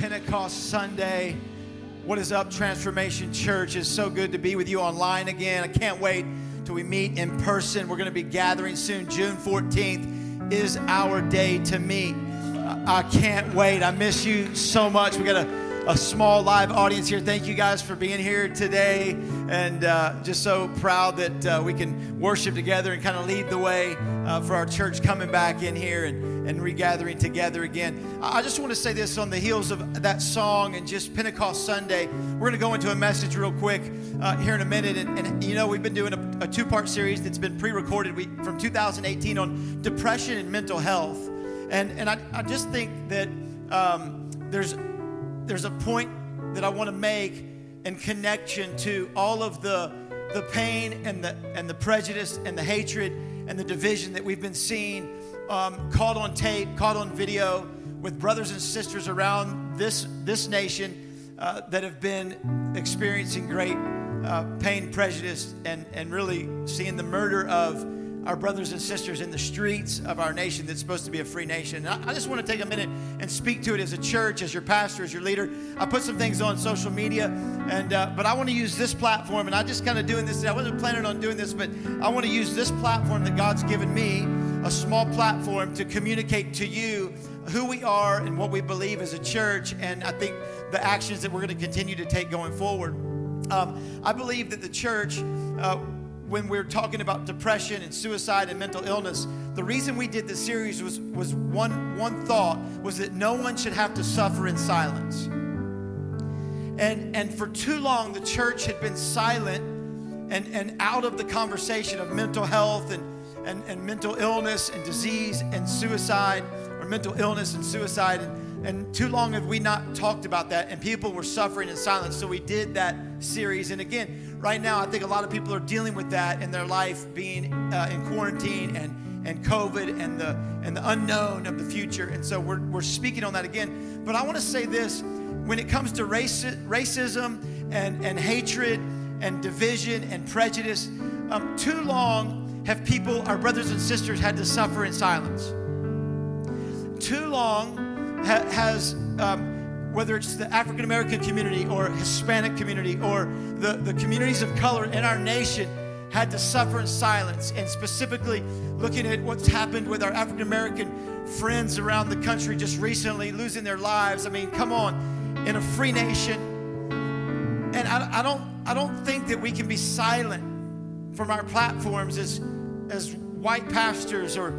Pentecost Sunday. What is up, Transformation Church? It's so good to be with you online again. I can't wait till we meet in person. We're going to be gathering soon. June 14th is our day to meet. I can't wait. I miss you so much. We got a a small live audience here. Thank you guys for being here today, and uh, just so proud that uh, we can worship together and kind of lead the way uh, for our church coming back in here and, and regathering together again. I just want to say this on the heels of that song and just Pentecost Sunday. We're going to go into a message real quick uh, here in a minute, and, and, you know we've been doing a, a two-part series that's been pre-recorded from 2018 on depression and mental health, and and I, I just think that. Um, there's there's a point that I want to make in connection to all of the, the pain and the, and the prejudice and the hatred and the division that we've been seeing um, caught on tape, caught on video with brothers and sisters around this, this nation uh, that have been experiencing great uh, pain, prejudice, and, and really seeing the murder of our brothers and sisters in the streets of our nation that's supposed to be a free nation. I, I just want to take a minute and speak to it as a church, as your pastor, as your leader. I put some things on social media, and uh, but I want to use this platform, and I just kind of doing this. I wasn't planning on doing this, but I want to use this platform that God's given me, a small platform, to communicate to you who we are and what we believe as a church, and I think the actions that we're going to continue to take going forward. Um, I believe that the church. Uh, when we're talking about depression and suicide and mental illness, the reason we did this series was, was one, one thought was that no one should have to suffer in silence. And, and for too long, the church had been silent and, and out of the conversation of mental health and, and, and mental illness and disease and suicide, or mental illness and suicide. And, and too long have we not talked about that, and people were suffering in silence. So we did that series. And again, right now, I think a lot of people are dealing with that in their life, being uh, in quarantine and, and COVID and the, and the unknown of the future. And so we're, we're speaking on that again. But I want to say this when it comes to race, racism and, and hatred and division and prejudice, um, too long have people, our brothers and sisters, had to suffer in silence. Too long ha- has. Um, whether it's the African American community or Hispanic community or the, the communities of color in our nation, had to suffer in silence. And specifically, looking at what's happened with our African American friends around the country just recently losing their lives. I mean, come on, in a free nation. And I, I don't, I don't think that we can be silent from our platforms as, as white pastors or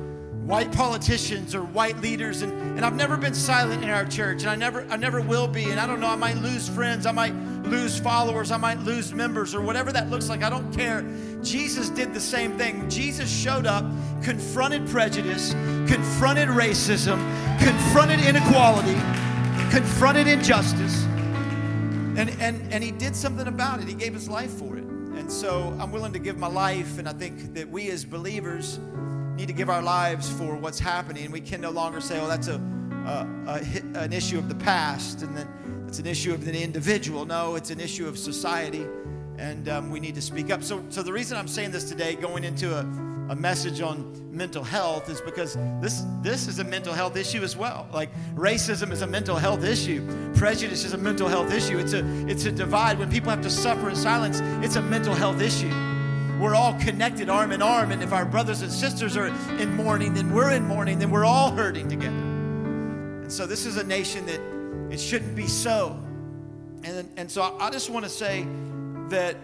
white politicians or white leaders. And, and I've never been silent in our church and I never I never will be. And I don't know I might lose friends I might lose followers I might lose members or whatever that looks like I don't care. Jesus did the same thing. Jesus showed up confronted prejudice confronted racism confronted inequality confronted injustice. And and and he did something about it. He gave his life for it and so I'm willing to give my life and I think that we as believers need to give our lives for what's happening. We can no longer say, oh, that's a, a, a an issue of the past and then it's an issue of the individual. No, it's an issue of society, and um, we need to speak up. So, so the reason I'm saying this today, going into a, a message on mental health, is because this this is a mental health issue as well. Like racism is a mental health issue, prejudice is a mental health issue. It's a it's a divide. When people have to suffer in silence, it's a mental health issue we're all connected arm in arm. And if our brothers and sisters are in mourning, then we're in mourning, then we're all hurting together. And so this is a nation that it shouldn't be so. And, and so I just want to say that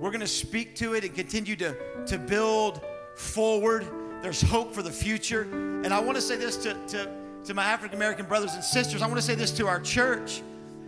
we're going to speak to it and continue to, to build forward. There's hope for the future. And I want to say this to, to, to my African American brothers and sisters. I want to say this to our church.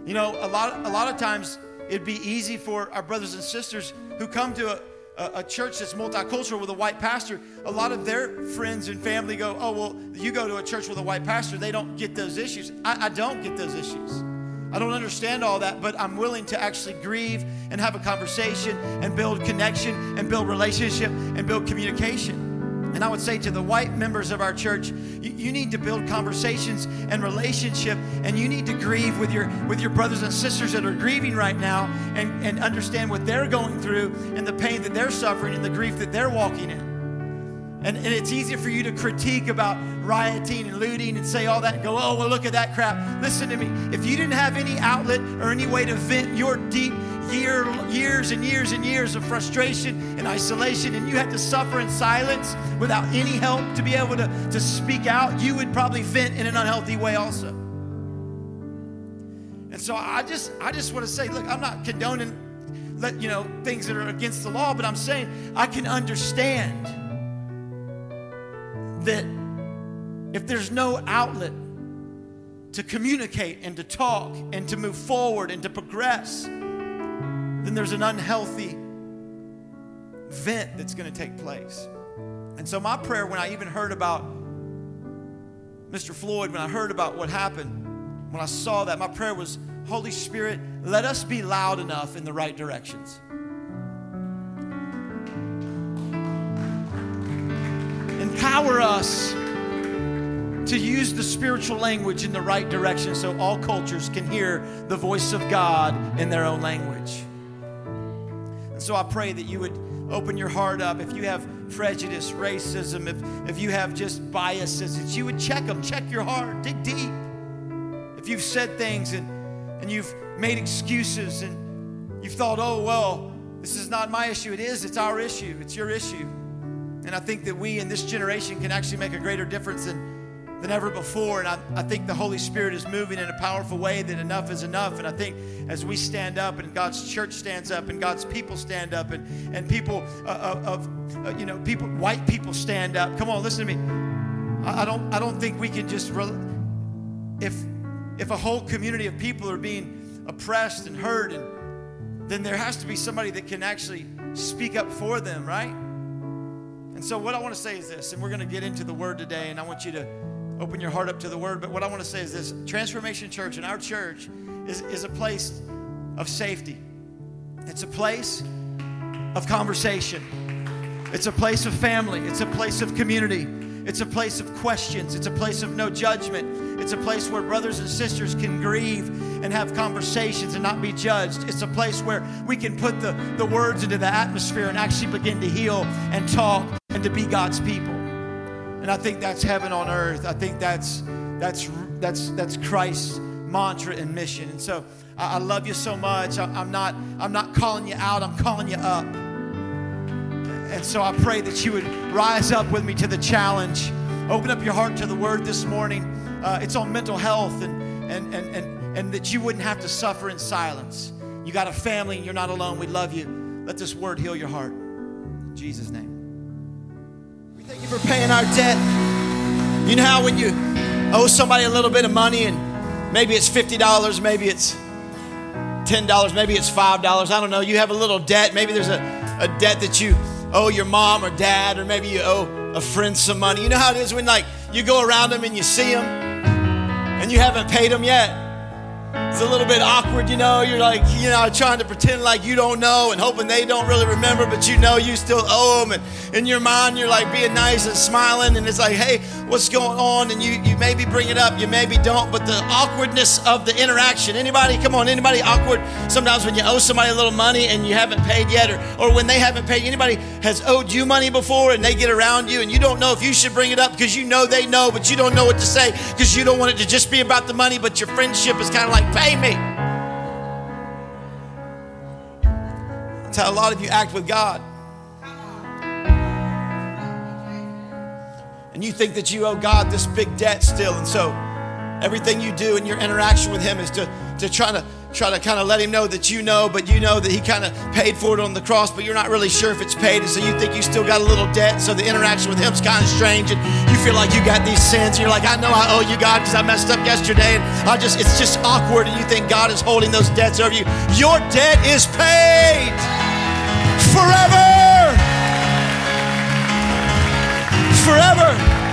You know, a lot, a lot of times it'd be easy for our brothers and sisters who come to a, a, a, church that's multicultural with a white pastor, a lot of their friends and family go, Oh, well, you go to a church with a white pastor, they don't get those issues. I, I don't get those issues. I don't understand all that, but I'm willing to actually grieve and have a conversation and build connection and build relationship and build communication. And I would say to the white members of our church, you, you, need to build conversations and relationship, and you need to grieve with your with your brothers and sisters that are grieving right now, and, and understand what they're going through and the pain that they're suffering and the grief that they're walking in. And, and it's easier for you to critique about rioting and looting and say all that and go, oh, well, look at that crap. Listen to me. If you didn't have any outlet or any way to vent your deep year, years and years and years of frustration and isolation, and you had to suffer in silence without any help to be able to, to speak out, you would probably vent in an unhealthy way also. And so I just I just want to say, look, I'm not condoning let you know things that are against the law, but I'm saying I can understand that if there's no outlet to communicate and to talk and to move forward and to progress, then there's an unhealthy vent that's going to take place. And so, my prayer when I even heard about Mr. Floyd, when I heard about what happened, when I saw that, my prayer was, Holy Spirit, let us be loud enough in the right directions. Empower us to use the spiritual language in the right direction so all cultures can hear the voice of God in their own language. And so I pray that you would open your heart up. If you have prejudice, racism, if, if you have just biases, that you would check them, check your heart, dig deep. If you've said things and, and you've made excuses and you've thought, oh, well, this is not my issue. It is, it's our issue, it's your issue. And I think that we in this generation can actually make a greater difference than, than ever before. And I, I think the Holy Spirit is moving in a powerful way that enough is enough. And I think as we stand up and God's church stands up and God's people stand up and, and people uh, of, uh, you know, people, white people stand up. Come on, listen to me. I, I don't, I don't think we can just, re- if, if a whole community of people are being oppressed and hurt and then there has to be somebody that can actually speak up for them, right? And so, what I want to say is this, and we're going to get into the word today, and I want you to open your heart up to the word. But what I want to say is this Transformation Church and our church is, is a place of safety, it's a place of conversation, it's a place of family, it's a place of community. It's a place of questions. It's a place of no judgment. It's a place where brothers and sisters can grieve and have conversations and not be judged. It's a place where we can put the, the words into the atmosphere and actually begin to heal and talk and to be God's people. And I think that's heaven on earth. I think that's that's that's that's Christ's mantra and mission. And so I, I love you so much. I, I'm not I'm not calling you out. I'm calling you up. And so I pray that you would rise up with me to the challenge. Open up your heart to the word this morning. Uh, it's on mental health and, and, and, and, and that you wouldn't have to suffer in silence. You got a family and you're not alone. We love you. Let this word heal your heart. In Jesus' name. We thank you for paying our debt. You know how when you owe somebody a little bit of money and maybe it's $50, maybe it's $10, maybe it's $5, I don't know. You have a little debt. Maybe there's a, a debt that you owe your mom or dad, or maybe you owe a friend some money. You know how it is when like you go around them and you see them and you haven't paid them yet. It's a little bit awkward, you know. You're like, you know, trying to pretend like you don't know and hoping they don't really remember, but you know you still owe them. And in your mind, you're like being nice and smiling, and it's like, hey, what's going on? And you, you maybe bring it up, you maybe don't, but the awkwardness of the interaction. Anybody, come on, anybody awkward? Sometimes when you owe somebody a little money and you haven't paid yet, or, or when they haven't paid, anybody has owed you money before and they get around you and you don't know if you should bring it up because you know they know, but you don't know what to say because you don't want it to just be about the money, but your friendship is kind of like, pay me. That's how a lot of you act with God. And you think that you owe God this big debt still. And so everything you do and your interaction with Him is to, to try to try to kind of let him know that you know, but you know that he kind of paid for it on the cross, but you're not really sure if it's paid. And so you think you still got a little debt. So the interaction with him's kind of strange. And you feel like you got these sins. And you're like, I know I owe you, God, because I messed up yesterday. And I just, it's just awkward. And you think God is holding those debts over you. Your debt is paid forever. Forever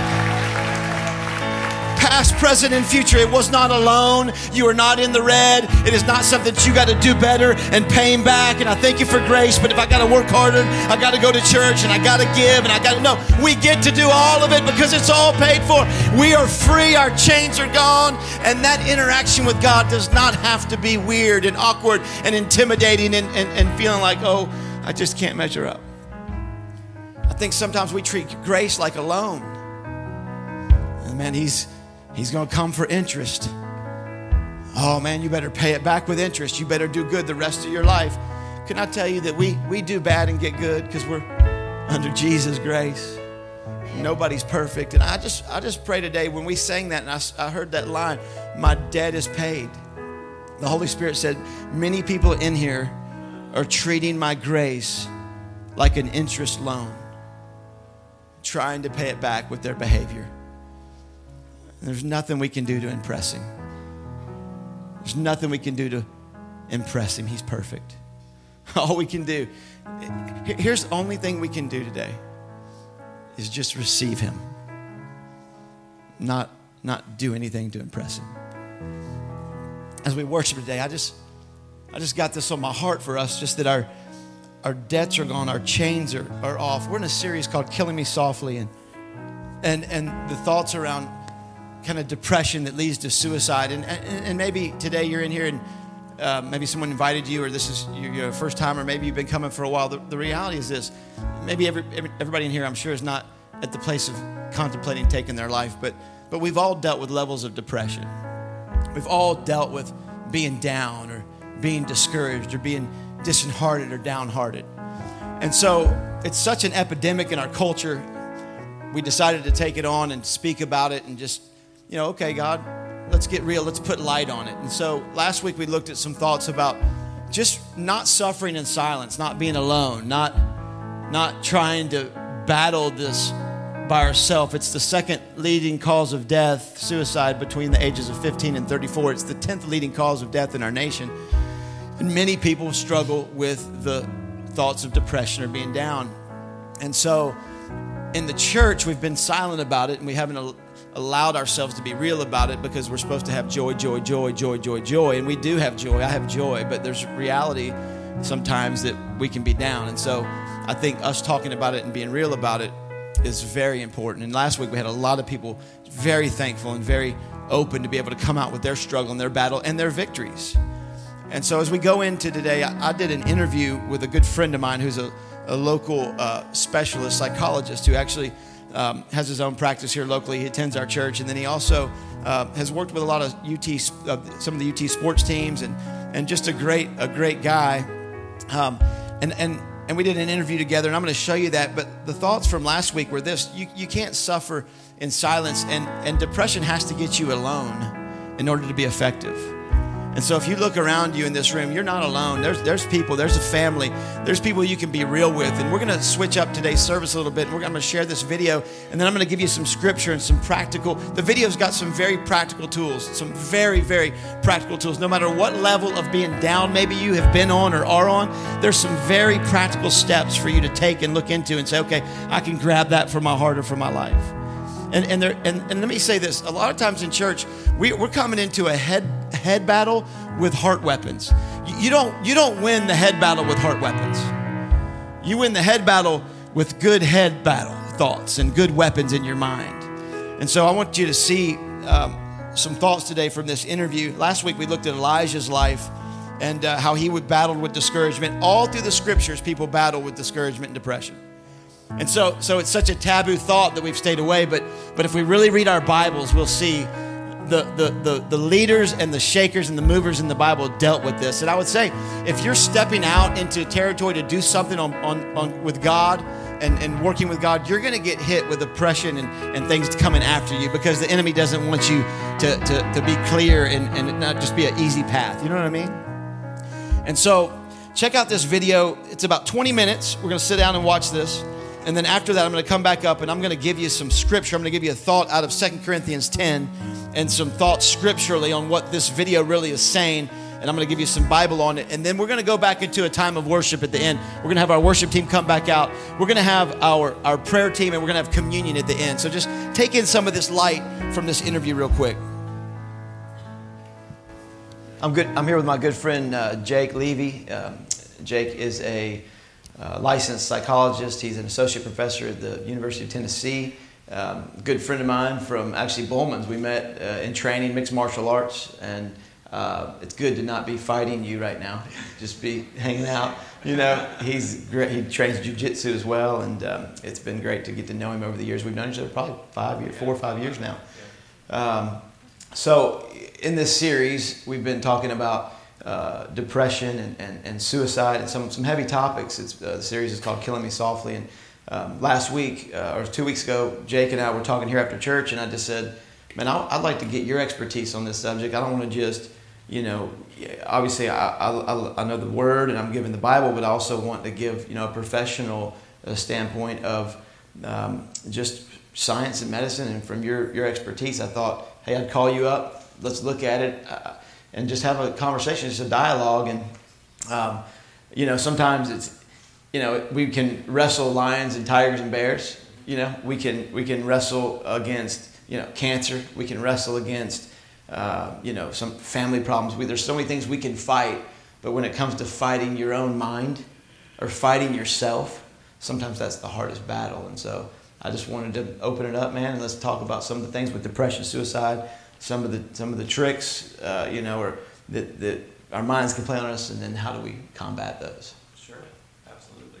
past, present, and future. It was not alone. You are not in the red. It is not something that you got to do better and pay him back. And I thank you for grace, but if I got to work harder, I got to go to church and I got to give and I got to know. We get to do all of it because it's all paid for. We are free. Our chains are gone. And that interaction with God does not have to be weird and awkward and intimidating and, and, and feeling like, oh, I just can't measure up. I think sometimes we treat grace like a loan. And man, he's he's going to come for interest. Oh man, you better pay it back with interest. You better do good the rest of your life. Can I tell you that we we do bad and get good because we're under Jesus' grace. Nobody's perfect. And I just I just pray today when we sang that and I, I heard that line, my debt is paid. The Holy Spirit said, many people in here are treating my grace like an interest loan, trying to pay it back with their behavior. There's nothing we can do to impress him. There's nothing we can do to impress him. He's perfect. All we can do, here's the only thing we can do today is just receive him, not, not do anything to impress him. As we worship today, I just, I just got this on my heart for us, just that our, our debts are gone, our chains are, are off. We're in a series called Killing Me Softly, and, and, and the thoughts around kind of depression that leads to suicide. And, and, and maybe today you're in here and uh, maybe someone invited you, or this is your first time, or maybe you've been coming for a while. The, the reality is this maybe every, every, everybody in here, I'm sure, is not at the place of contemplating taking their life, but, but we've all dealt with levels of depression. We've all dealt with being down or being discouraged or being disheartened or downhearted. And so it's such an epidemic in our culture. We decided to take it on and speak about it and just, you know, okay, God, let's get real. Let's put light on it. And so last week we looked at some thoughts about just not suffering in silence, not being alone, not not trying to battle this by ourselves. It's the second leading cause of death, suicide, between the ages of 15 and 34. It's the 10th leading cause of death in our nation. And many people struggle with the thoughts of depression or being down. And so in the church, we've been silent about it and we haven't allowed ourselves to be real about it because we're supposed to have joy, joy, joy, joy, joy, joy. And we do have joy. I have joy, but there's reality sometimes that we can be down. And so I think us talking about it and being real about it is very important. And last week we had a lot of people very thankful and very open to be able to come out with their struggle and their battle and their victories. And so as we go into today, I, I did an interview with a good friend of mine who's a, a local uh, specialist psychologist who actually um, has his own practice here locally. He attends our church, and then he also uh, has worked with a lot of UT, uh, some of the UT sports teams, and and just a great a great guy. Um, and and and we did an interview together, and I'm going to show you that. But the thoughts from last week were this you, you can't suffer in silence, and, and depression has to get you alone in order to be effective. And so if you look around you in this room, you're not alone. There's, there's people, there's a family, there's people you can be real with. And we're going to switch up today's service a little bit. We're going to share this video, and then I'm going to give you some scripture and some practical. The video's got some very practical tools, some very, very practical tools. No matter what level of being down maybe you have been on or are on, there's some very practical steps for you to take and look into and say, okay, I can grab that for my heart or for my life. And, and, there, and, and let me say this a lot of times in church, we, we're coming into a head, head battle with heart weapons. You, don't, you don't win the head battle with heart weapons, you win the head battle with good head battle thoughts and good weapons in your mind. And so I want you to see um, some thoughts today from this interview. Last week we looked at Elijah's life and uh, how he would battle with discouragement. All through the scriptures, people battle with discouragement and depression. And so, so it's such a taboo thought that we've stayed away. But, but if we really read our Bibles, we'll see the, the, the, the leaders and the shakers and the movers in the Bible dealt with this. And I would say, if you're stepping out into territory to do something on, on, on with God and, and working with God, you're going to get hit with oppression and, and things coming after you because the enemy doesn't want you to, to, to be clear and, and not just be an easy path. You know what I mean? And so, check out this video. It's about 20 minutes. We're going to sit down and watch this. And then after that, I'm going to come back up and I'm going to give you some scripture. I'm going to give you a thought out of Second Corinthians 10 and some thoughts scripturally on what this video really is saying. And I'm going to give you some Bible on it. And then we're going to go back into a time of worship at the end. We're going to have our worship team come back out. We're going to have our, our prayer team and we're going to have communion at the end. So just take in some of this light from this interview real quick. I'm good. I'm here with my good friend uh, Jake Levy. Um, Jake is a uh, licensed psychologist. He's an associate professor at the University of Tennessee. Um, good friend of mine from actually Bowman's. We met uh, in training, mixed martial arts, and Uh, it's good to not be fighting you right now. Just be hanging out. You know, he's great. He trains jujitsu as well, and um, it's been great to get to know him over the years. We've known each other probably five years, four or five years now. Um, so, in this series, we've been talking about uh, depression and, and, and, suicide and some, some heavy topics. It's, uh, the series is called Killing Me Softly. And um, last week, uh, or two weeks ago, Jake and I were talking here after church, and I just said, Man, I, would like to get your expertise on this subject. I don't want to just, you know, obviously I, I, I know the Word and I'm giving the Bible, but I also want to give, you know, a professional uh, standpoint of um, just science and medicine. And from your, your expertise, I thought, hey, I'd call you up. Let's look at it and just have a conversation, just a dialogue. And, um, you know, sometimes it's, you know, we can wrestle lions and tigers and bears. You know, we can, we can wrestle against, you know, cancer. We can wrestle against, uh, you know, some family problems. We, there's so many things we can fight. But when it comes to fighting your own mind or fighting yourself, sometimes that's the hardest battle. And so I just wanted to open it up, man, and let's talk about some of the things with depression, suicide, some of the some of the tricks, uh, you know, or that, that our minds can play on us, and then how do we combat those? Sure, absolutely.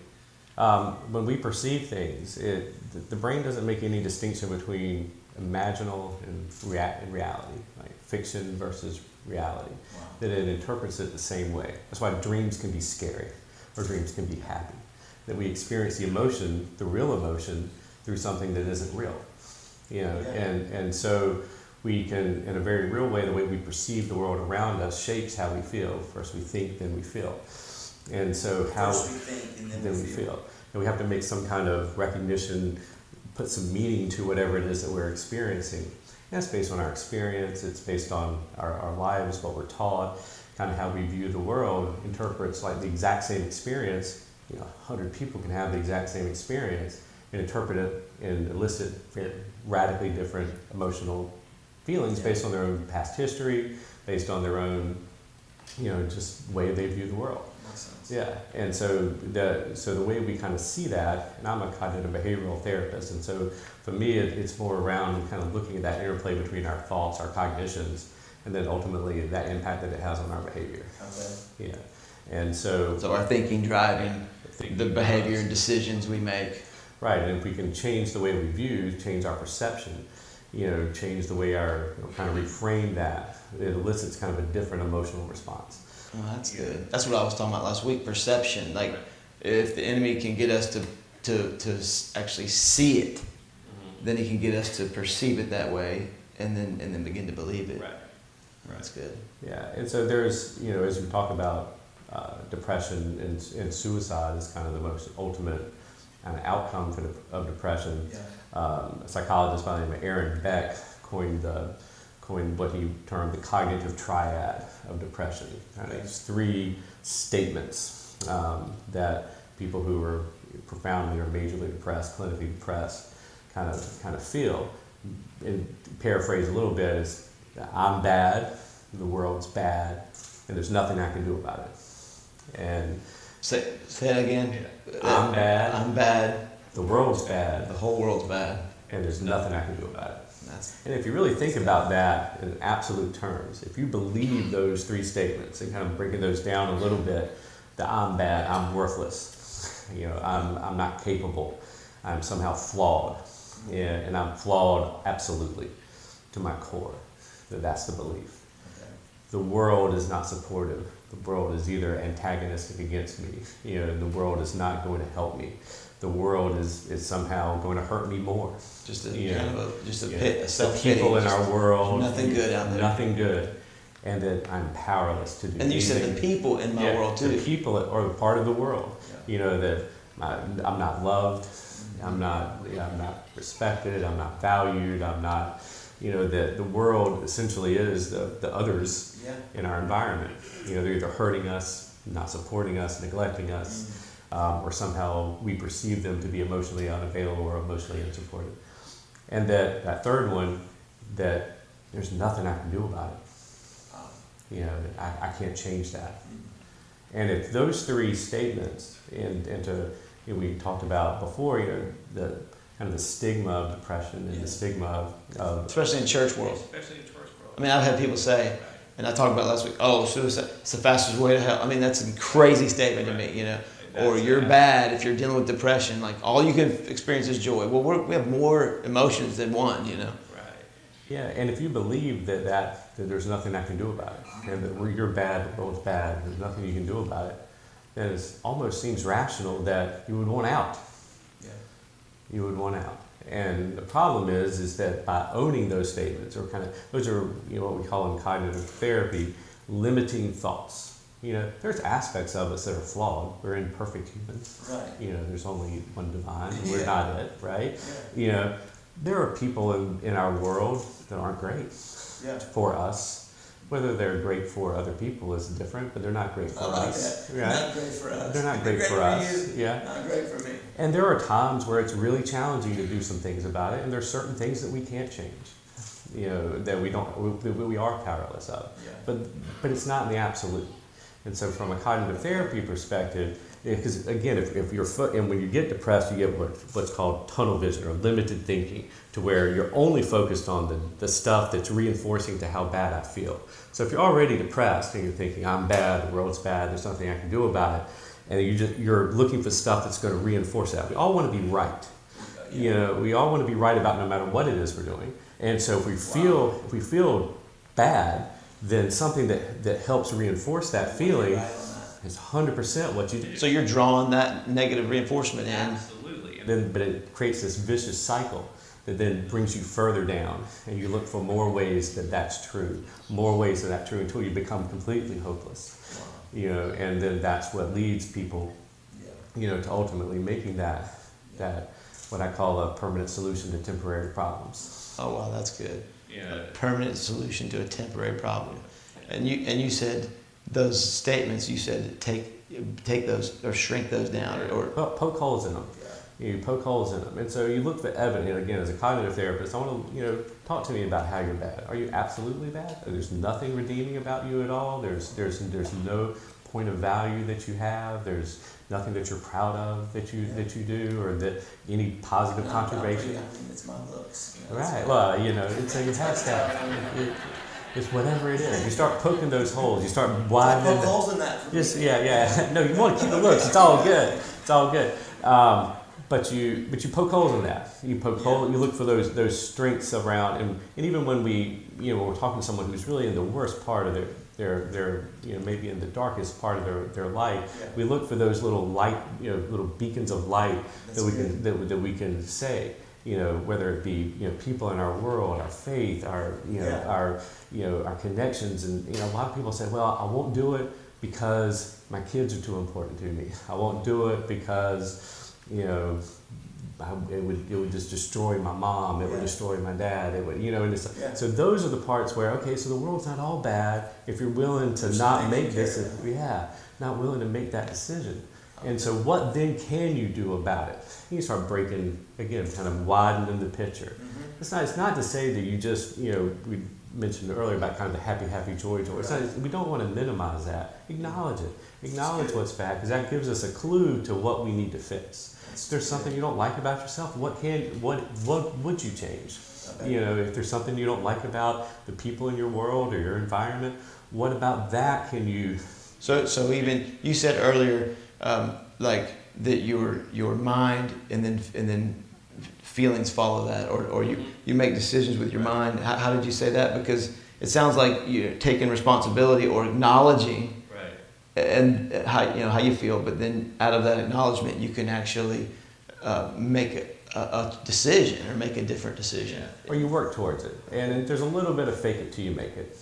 Um, when we perceive things, it, the, the, brain doesn't make any distinction between imaginal and, rea- and reality, like fiction versus reality. Wow. That it interprets it the same way. That's why dreams can be scary, or dreams can be happy. That we experience the emotion, the real emotion, through something that isn't real. You know, yeah. and, and so we can, in a very real way, the way we perceive the world around us shapes how we feel. First we think, then we feel. And so how First we think, and then, then we, feel. feel. And we have to make some kind of recognition, put some meaning to whatever it is that we're experiencing. And that's based on our experience, it's based on our, our lives, what we're taught, kind of how we view the world, interprets like the exact same experience. You know, 100 people can have the exact same experience and interpret it and elicit radically different emotional feelings yeah. based on their own past history, based on their own, you know, just way they view the world. Yeah, and so the so the way we kind of see that, and I'm a cognitive behavioral therapist, and so for me it, it's more around kind of looking at that interplay between our thoughts, our cognitions, and then ultimately that impact that it has on our behavior. Okay. Yeah, and so so our thinking driving the behavior and decisions we make. Right, and if we can change the way we view, change our perception, you know, change the way our, you know, kind of reframe that, it elicits kind of a different emotional response. Oh, that's good. That's what I was talking about last week. Perception, like if the enemy can get us to to to actually see it, mm-hmm. then he can get us to perceive it that way, and then and then begin to believe it. Right. right. That's good. Yeah, and so there's you know as we talk about uh, depression and, and suicide is kind of the most ultimate kind of outcome for the, of depression. Yeah. Um, a psychologist by the name of Aaron Beck coined the coined what he termed the cognitive triad of depression. Kind of these three statements um, that people who are profoundly or majorly depressed, clinically depressed, kind of kind of feel. And paraphrase a little bit is, "I'm bad, the world's bad, and there's nothing I can do about it." And Say, say that again. I'm uh, bad. I'm bad. The world's bad. The whole world's bad. And there's nothing I can do about it. That's, and if you really think about that in absolute terms, if you believe those three statements and kind of breaking those down a little bit, that I'm bad, I'm worthless, you know, I'm, I'm not capable, I'm somehow flawed, yeah, and I'm flawed absolutely to my core. That that's the belief. Okay. The world is not supportive the world is either antagonistic against me, you know, the world is not going to help me. The world is, is somehow going to hurt me more. Just a, you know, a, just a pit, a self people in our world. Nothing good out there. Nothing good. And that I'm powerless to do And you anything. said the people in my yeah, world too. The people are part of the world. Yeah. You know, that I'm not loved, mm-hmm. I'm not, I'm not respected, I'm not valued, I'm not, you know, that the world essentially is the, the others yeah. in our environment. You know, they're either hurting us, not supporting us, neglecting us, mm-hmm. um, or somehow we perceive them to be emotionally unavailable or emotionally unsupported. And that, that third one, that there's nothing I can do about it. You know, I, I can't change that. Mm-hmm. And if those three statements, and, and to, you know, we talked about before, you know, the kind of the stigma of depression and yeah. the stigma of, of, especially in church world. Especially in church world. I mean, I've had people say, And I talked about last week. Oh, suicide! It's the fastest way to hell. I mean, that's a crazy statement to me. You know, or you're bad if you're dealing with depression. Like all you can experience is joy. Well, we're, we have more emotions than one. You know. Right. Yeah, and if you believe that, that, that there's nothing I can do about it, and that you're bad, the world's bad, there's nothing you can do about it, then it almost seems rational that you would want out. You would want out. And the problem is, is that by owning those statements, or kind of, those are you know, what we call in cognitive therapy, limiting thoughts. You know, there's aspects of us that are flawed. We're imperfect humans. Right. You know, there's only one divine. We're yeah. not it, right? Yeah. You know, there are people in, in our world that aren't great yeah. for us. Whether they're great for other people is different, but they're not great for like us. That. Right? Not great for us. They're not great, great for, for us. You. Yeah. Not great for me. And there are times where it's really challenging to do some things about it, and there's certain things that we can't change. You know that we don't, we, we are powerless of. Yeah. But but it's not in the absolute. And so, from a cognitive therapy perspective, because again, if, if you're and when you get depressed, you get what, what's called tunnel vision or limited thinking, to where you're only focused on the, the stuff that's reinforcing to how bad I feel. So if you're already depressed and you're thinking, I'm bad, the world's bad, there's nothing I can do about it, and you just, you're looking for stuff that's going to reinforce that. We all want to be right. You know, we all want to be right about no matter what it is we're doing. And so if we feel, if we feel bad, then something that, that helps reinforce that feeling is 100% what you do. So you're drawing that negative reinforcement in. Absolutely. Then, but it creates this vicious cycle that then brings you further down. And you look for more ways that that's true, more ways that that's true until you become completely hopeless. Wow. You know, and then that's what leads people, yeah. you know, to ultimately making that, yeah. that what I call a permanent solution to temporary problems. Oh, wow, that's good. Yeah. A permanent solution to a temporary problem. And you, and you said, those statements you said take take those or shrink those down or, or poke holes in them. You poke holes in them, and so you look for evidence. Again, as a cognitive therapist, I want to you know talk to me about how you're bad. Are you absolutely bad? There's nothing redeeming about you at all. There's there's there's no point of value that you have. There's nothing that you're proud of that you yeah. that you do, or that any positive no, contribution. I think it's my looks. You know, right. Well, you know, it's a, it has to. It's whatever it is. You start poking those holes. You start widening. Poke holes in that. Just yeah, yeah. No, you want to keep the looks. It's all good. It's all good. Um, but you but you poke holes in that. You poke yeah. holes. You look for those those strengths around. And, and even when we you know when we're talking to someone who's really in the worst part of their their their you know maybe in the darkest part of their, their life, yeah. we look for those little light you know little beacons of light That's that we good. can that, that we can say you know, whether it be you know people in our world, our faith, our you know yeah. our you know our connections, and you know a lot of people say, well, I won't do it because my kids are too important to me. I won't do it because you know I, it would it would just destroy my mom. It yeah. would destroy my dad. It would you know. And yeah. so those are the parts where okay, so the world's not all bad if you're willing to There's not make this. Yeah, not willing to make that decision. And so, what then can you do about it? You start breaking again, kind of widening the picture. Mm-hmm. It's not. It's not to say that you just you know we mentioned earlier about kind of the happy, happy, joy, joy. Right. Not, we don't want to minimize that. Acknowledge it. Acknowledge what's bad because that gives us a clue to what we need to fix. if there's something you don't like about yourself, what can what what would you change? You know, if there's something you don't like about the people in your world or your environment, what about that can you? So so even you said earlier um, like that your your mind and then and then feelings follow that, or, or you, you make decisions with your mind. How, how did you say that? Because it sounds like you're taking responsibility or acknowledging right. and how you know how you feel, but then out of that acknowledgement, you can actually uh, make a, a, decision or make a different decision. Or you work towards it, and there's a little bit of fake it till you make it.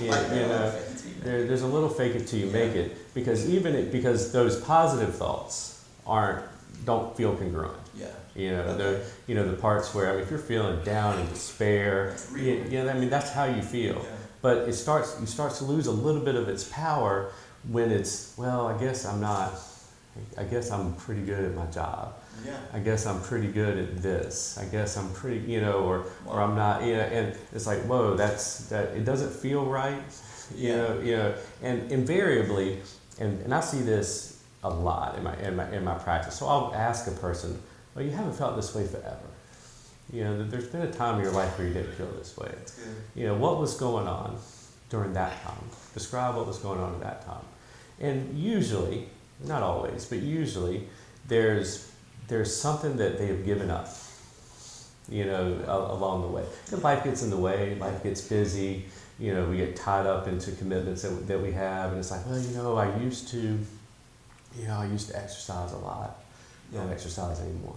Yeah, you know, there, there's a little fake it till you make it because even it, because those positive thoughts aren't don't feel congruent. Yeah. You know okay. the you know the parts where I mean, if you're feeling down and despair, you, you know, I mean that's how you feel. Yeah. But it starts you start to lose a little bit of its power when it's well I guess I'm not I guess I'm pretty good at my job. Yeah. I guess I'm pretty good at this. I guess I'm pretty, you know, or, or I'm not, you know, and it's like, whoa, that's, that, it doesn't feel right you know, you know, and invariably, and, and I see this a lot in my, in my in my practice. So I'll ask a person, "Well, you haven't felt this way forever." You know, there's been a time in your life where you didn't feel this way. You know, what was going on? during that time. Describe what was going on at that time. And usually, not always, but usually, there's there's something that they have given up, you know, along the way. Because life gets in the way, life gets busy, you know, we get tied up into commitments that, that we have, and it's like, well, you know, I used to, you know, I used to exercise a lot. I don't exercise anymore.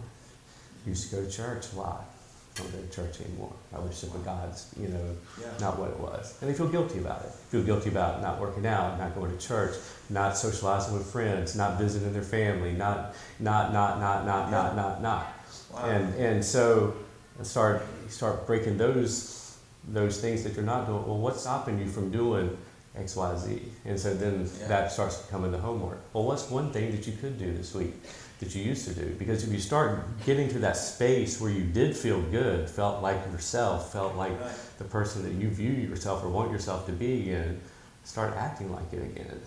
I used to go to church a lot don't go to church anymore. My relationship with God's, you know, yeah. not what it was. And they feel guilty about it. Feel guilty about not working out, not going to church, not socializing with friends, not visiting their family, not, not, not, not, not, yeah. not, not, not. Wow. And and so start start breaking those those things that you're not doing. Well, what's stopping you from doing X, Y, Z? And so then yeah. that starts becoming the homework. Well, what's one thing that you could do this week? That you used to do. Because if you start getting to that space where you did feel good, felt like yourself, felt like right. the person that you view yourself or want yourself to be again, start acting like it again.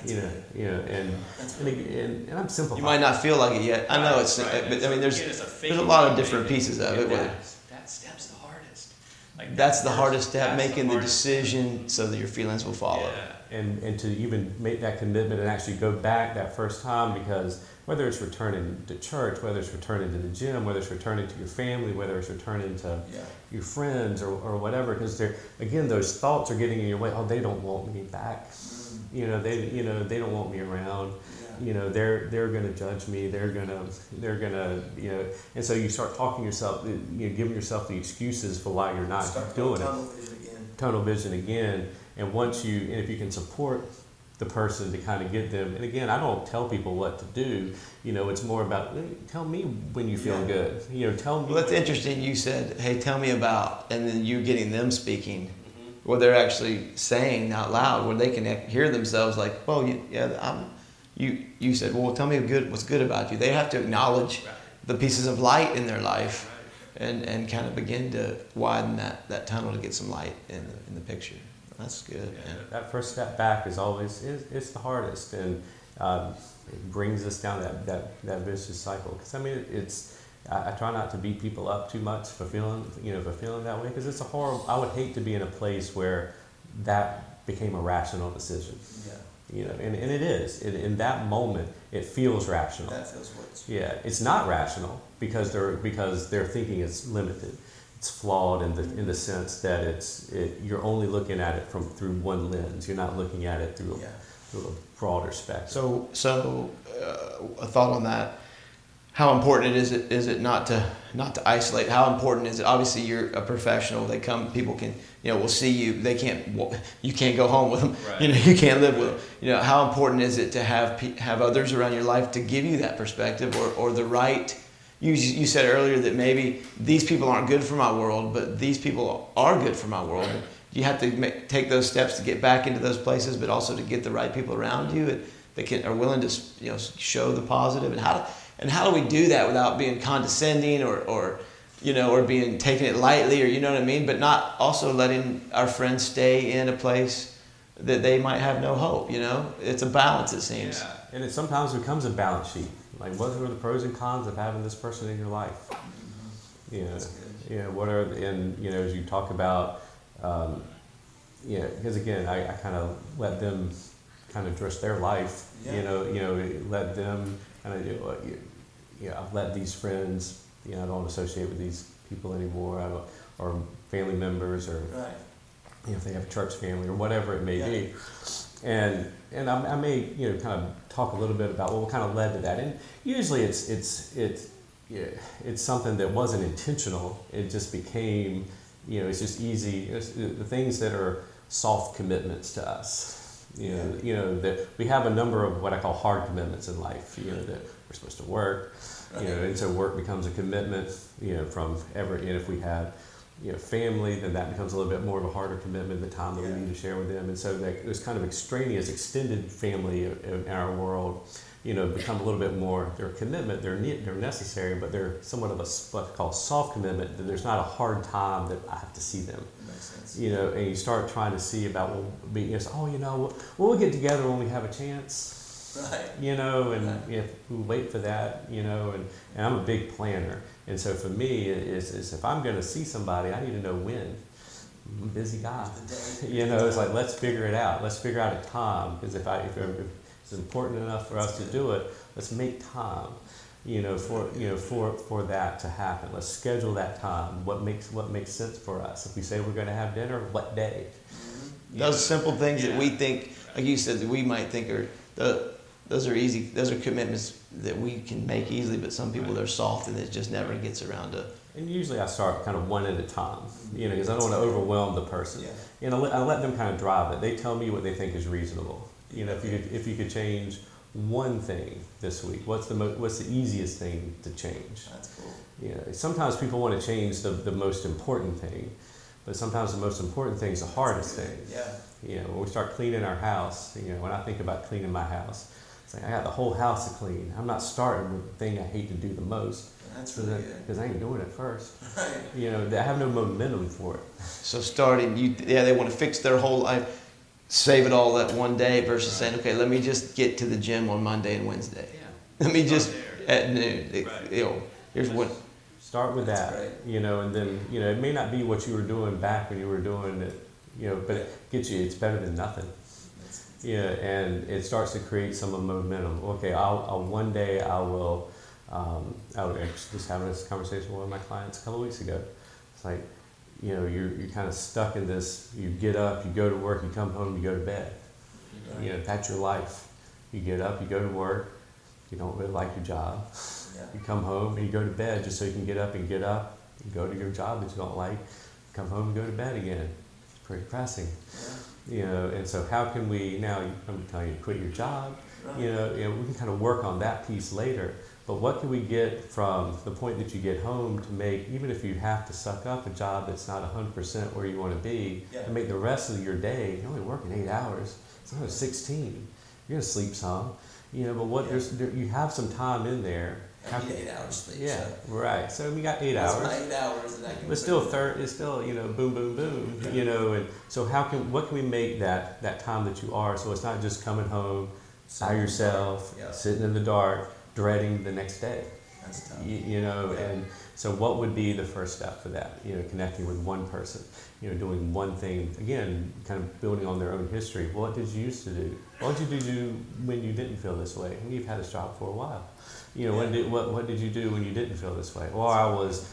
That's you know, good. you know, and and, and, and, I'm simplifying. You might not feel like it yet. I know it's, right. but I mean, there's there's a lot of different pieces of it. That, that step's the hardest. Like that's the hardest step, making the, the decision so that your feelings will follow. Yeah. And and to even make that commitment and actually go back that first time because whether it's returning to church, whether it's returning to the gym, whether it's returning to your family, whether it's returning to yeah. your friends or, or whatever, because they're again those thoughts are getting in your way. Oh, they don't want me back. Mm. You know, they you know they don't want me around. Yeah. You know, they're they're gonna judge me. They're gonna they're gonna you know, and so you start talking yourself, you know, giving yourself the excuses for why you're not start doing tunnel it. Vision again. Tunnel vision again. And once you, and if you can support the person to kind of get them. And again, I don't tell people what to do. You know, it's more about tell me when you feel yeah. good. You know, tell me. Well, that's interesting. You said, "Hey, tell me about," and then you getting them speaking, mm-hmm. what they're actually saying out loud, where they can hear themselves. Like, well, you, yeah, I'm. You you said, well, tell me good what's good about you. They have to acknowledge right. the pieces of light in their life. Right. And, and kind of begin to widen that, that tunnel to get some light in the, in the picture. That's good. Yeah, that first step back is always is it's the hardest, and um, it brings us down that that, that vicious cycle. Because I mean, it's I, I, try not to beat people up too much for feeling you know for feeling that way because it's a horrible. I would hate to be in a place where that became a rational decision. Yeah. You know, and, and it is. It, in that moment, it feels rational. That feels worse. Yeah, it's not rational because they're because their thinking is limited it's flawed in the in the sense that it's it, you're only looking at it from through one lens. You're not looking at it through a, yeah. through a broader spectrum. So so uh, a thought on that. How important is it is it not to not to isolate? How important is it? Obviously, you're a professional. They come, people can you know will see you. They can't you can't go home with them. Right. You know you can't live with them. You know how important is it to have have others around your life to give you that perspective or or the right you, you said earlier that maybe these people aren't good for my world, but these people are good for my world. You have to make, take those steps to get back into those places, but also to get the right people around you that can, are willing to you know, show the positive. And how, do, and how do we do that without being condescending or, or, you know, or being taking it lightly or you know what I mean, but not also letting our friends stay in a place that they might have no hope, you know? It's a balance, it seems. Yeah. And it sometimes becomes a balance sheet. Like, what are the pros and cons of having this person in your life? You know, you know what are and you know as you talk about, um, you know, because again, I, I kind of let them kind of dress their life. Yeah. You know, you know, let them kind of you, you know, I've let these friends. You know, I don't associate with these people anymore, I, don't, or family members, or right. you know, if they have a church family or whatever it may yeah. be and and I, I, may you know kind of talk a little bit about what kind of led to that. And usually it's it's it's it's something that wasn't intentional. It just became you know it's just easy. It's the things that are soft commitments to us. You know, you know that we have a number of what I call hard commitments in life. You know that we're supposed to work. You know, and so work becomes a commitment. You know, from ever and if we had you know, family, then that becomes a little bit more of a harder commitment, the time that yeah. we need to share with them. And so that this kind of extraneous, extended family in our world, you know, become a little bit more, they're commitment, they're, ne- they're necessary, but they're somewhat of a what called soft commitment, that there's not a hard time that I have to see them. You know, and you start trying to see about, well, be, you know, oh, you know, we'll, we'll get together when we have a chance. Right. You know, and right. if we wait for that, you know, and, and I'm a big planner. And so for me, is, is if I'm going to see somebody, I need to know when. I'm a busy guy. you know, it's like let's figure it out. Let's figure out a time because if I if, if it's important enough for us to do it, let's make time. You know, for you know for for that to happen. Let's schedule that time. What makes what makes sense for us? If we say we're going to have dinner, what day? Those simple things that we think, like you said, that we might think are the those are easy. Those are commitments that we can make easily, but some people they're soft and it just never gets around to. And usually I start kind of one at a time, you know, because I don't want to overwhelm the person. You know, I let them kind of drive it. They tell me what they think is reasonable. You know, if you could, if you could change one thing this week, what's the mo- what's the easiest thing to change? That's cool. You know, sometimes people want to change the, the most important thing, but sometimes the most important thing is the hardest thing. Yeah. You know, when we start cleaning our house, you know, when I think about cleaning my house, it's like I got the whole house to clean. I'm not starting with the thing I hate to do the most. That's right. Because I ain't doing it first. Right. You know, I have no momentum for it. So starting, you yeah, they want to fix their whole life, save it all that one day versus saying, okay, let me just get to the gym on Monday and Wednesday. Yeah. Let me just at noon. Right. You know, here's what. Start with that, great. you know, and then, you know, it may not be what you were doing back when you were doing it, you know, but it gets you, it's better than nothing. Yeah, and it starts to create some of momentum. Okay, I'll, I'll one day I will. Um, I was actually just having this conversation with one of my clients a couple weeks ago. It's like, you know, you're you're kind of stuck in this. You get up, you go to work, you come home, you go to bed. You know, that's your life. You get up, you go to work. You don't really like your job. You come home and you go to bed just so you can get up and get up. You go to your job that you don't like. Come home and go to bed again. It's pretty depressing. You know, and so how can we now? I'm telling you quit your job. You know, you know, we can kind of work on that piece later. But what can we get from the point that you get home to make, even if you have to suck up a job that's not 100% where you want to be, Yeah. to make the rest of your day, you're only working eight hours, it's only 16. You're going to sleep some, you know, but what Yeah. there's, there, you have some time in there. Can- hours sleep. yeah, right. So we got eight hours. eight hours, and I can. But still, third is still you know boom, boom, boom. You know, and so how can what can we make that that time that you are so it's not just coming home by yourself, Yeah. sitting in the dark, dreading the next day. That's tough. You, you know, Yeah. and so what would be the first step for that? You know, connecting with one person. You know, doing one thing again, kind of building on their own history. What did you used to do? What did you do when you didn't feel this way? And you've had this job for a while. You know, Yeah. did what what did you do when you didn't feel this way? Well, I was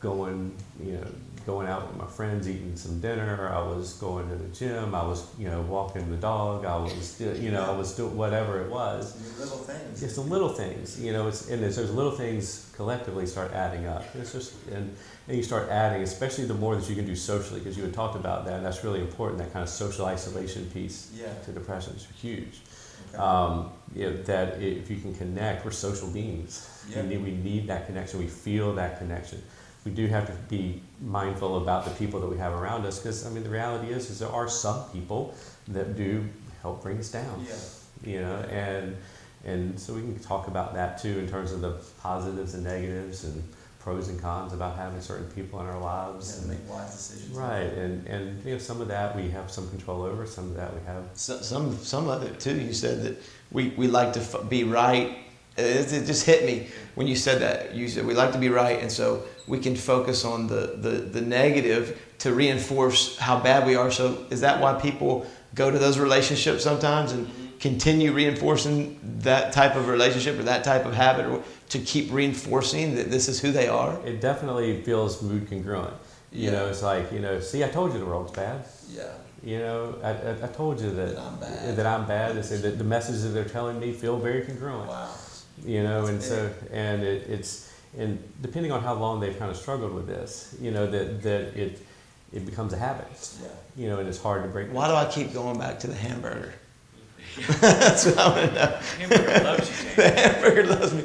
going, you know, going out with my friends, eating some dinner. I was going to the gym. I was, you know, walking the dog. I was, you know, I was doing whatever it was. Little things. It's the little things, you know. It's and there's those little things collectively start adding up. It's just and, and you start adding, especially the more that you can do socially, because you had talked about that, and that's really important. That kind of social isolation piece Yeah. to depression is huge. Okay. Um, you know, that if you can connect, we're social beings. Yeah. We, need, we need that connection. We feel that connection. We do have to be mindful about the people that we have around us, because I mean, the reality is, is there are some people that do help bring us down Yeah. you know, and and so we can talk about that too in terms of the positives and negatives and pros and cons about having certain people in our lives. and- make wise decisions. right, and and you know some of that we have some control over, some of that we have. So, some some of it too. You said that we, we like to f- be right. It, it just hit me when you said that. You said we like to be right, and so we can focus on the, the, the negative to reinforce how bad we are. So is that why people go to those relationships sometimes and mm-hmm. continue reinforcing that type of relationship or that type of habit, or to keep reinforcing that this is who they are? It definitely feels mood congruent. You know, it's like you know, see, I told you the world's bad. Yeah. You know, I, I, I told you that That I'm bad. That I'm bad. They say that the messages that they're telling me feel very congruent. Wow. you know and That's so and it, it's and depending on how long they've kind of struggled with this you know that that it it becomes a habit Yeah. you know and it's hard to break Why do I keep going back to the hamburger? That's what I want to know. Hamburger loves you, The hamburger loves me.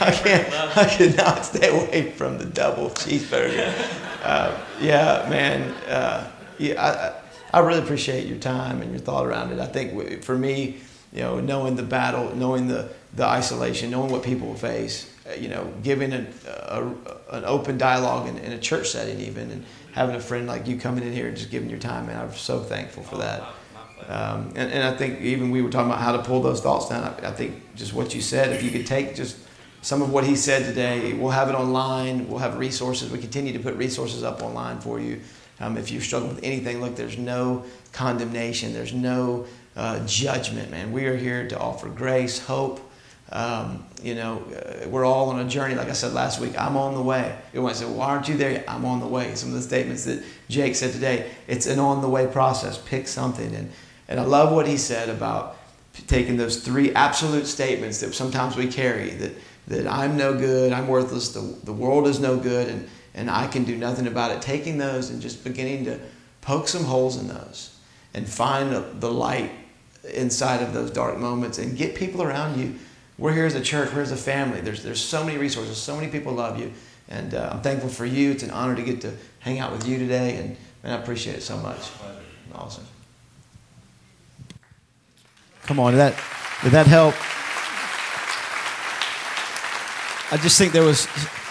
I can't. I cannot stay away from the double cheeseburger. Uh, yeah, man. Uh, yeah, I, I really appreciate your time and your thought around it. I think for me, you know, knowing the battle, knowing the the isolation, knowing what people face, uh, you know, giving an a, an open dialogue in, in a church setting, even, and having a friend like you coming in here and just giving your time, man, I'm so thankful for that. Um, and, and I think even we were talking about how to pull those thoughts down. I, I think just what you said, if you could take just some of what he said today, we'll have it online. We'll have resources. We continue to put resources up online for you. Um, if you're struggling with anything, look, there's no condemnation, there's no uh, judgment, man. We are here to offer grace, hope. Um, you know, uh, we're all on a journey. Like I said last week, I'm on the way. Everyone said, "Why aren't you there?" I'm on the way. Some of the statements that Jake said today, it's an on the way process. Pick something, and and I love what he said about taking those three absolute statements that sometimes we carry that that I'm no good, I'm worthless, the, the world is no good, and, and I can do nothing about it. Taking those and just beginning to poke some holes in those and find the light inside of those dark moments and get people around you. We're here as a church, we're as a family. There's, there's so many resources, so many people love you. And uh, I'm thankful for you. It's an honor to get to hang out with you today, and, and I appreciate it so much. Awesome. Come on, did that, did that help? I just think there was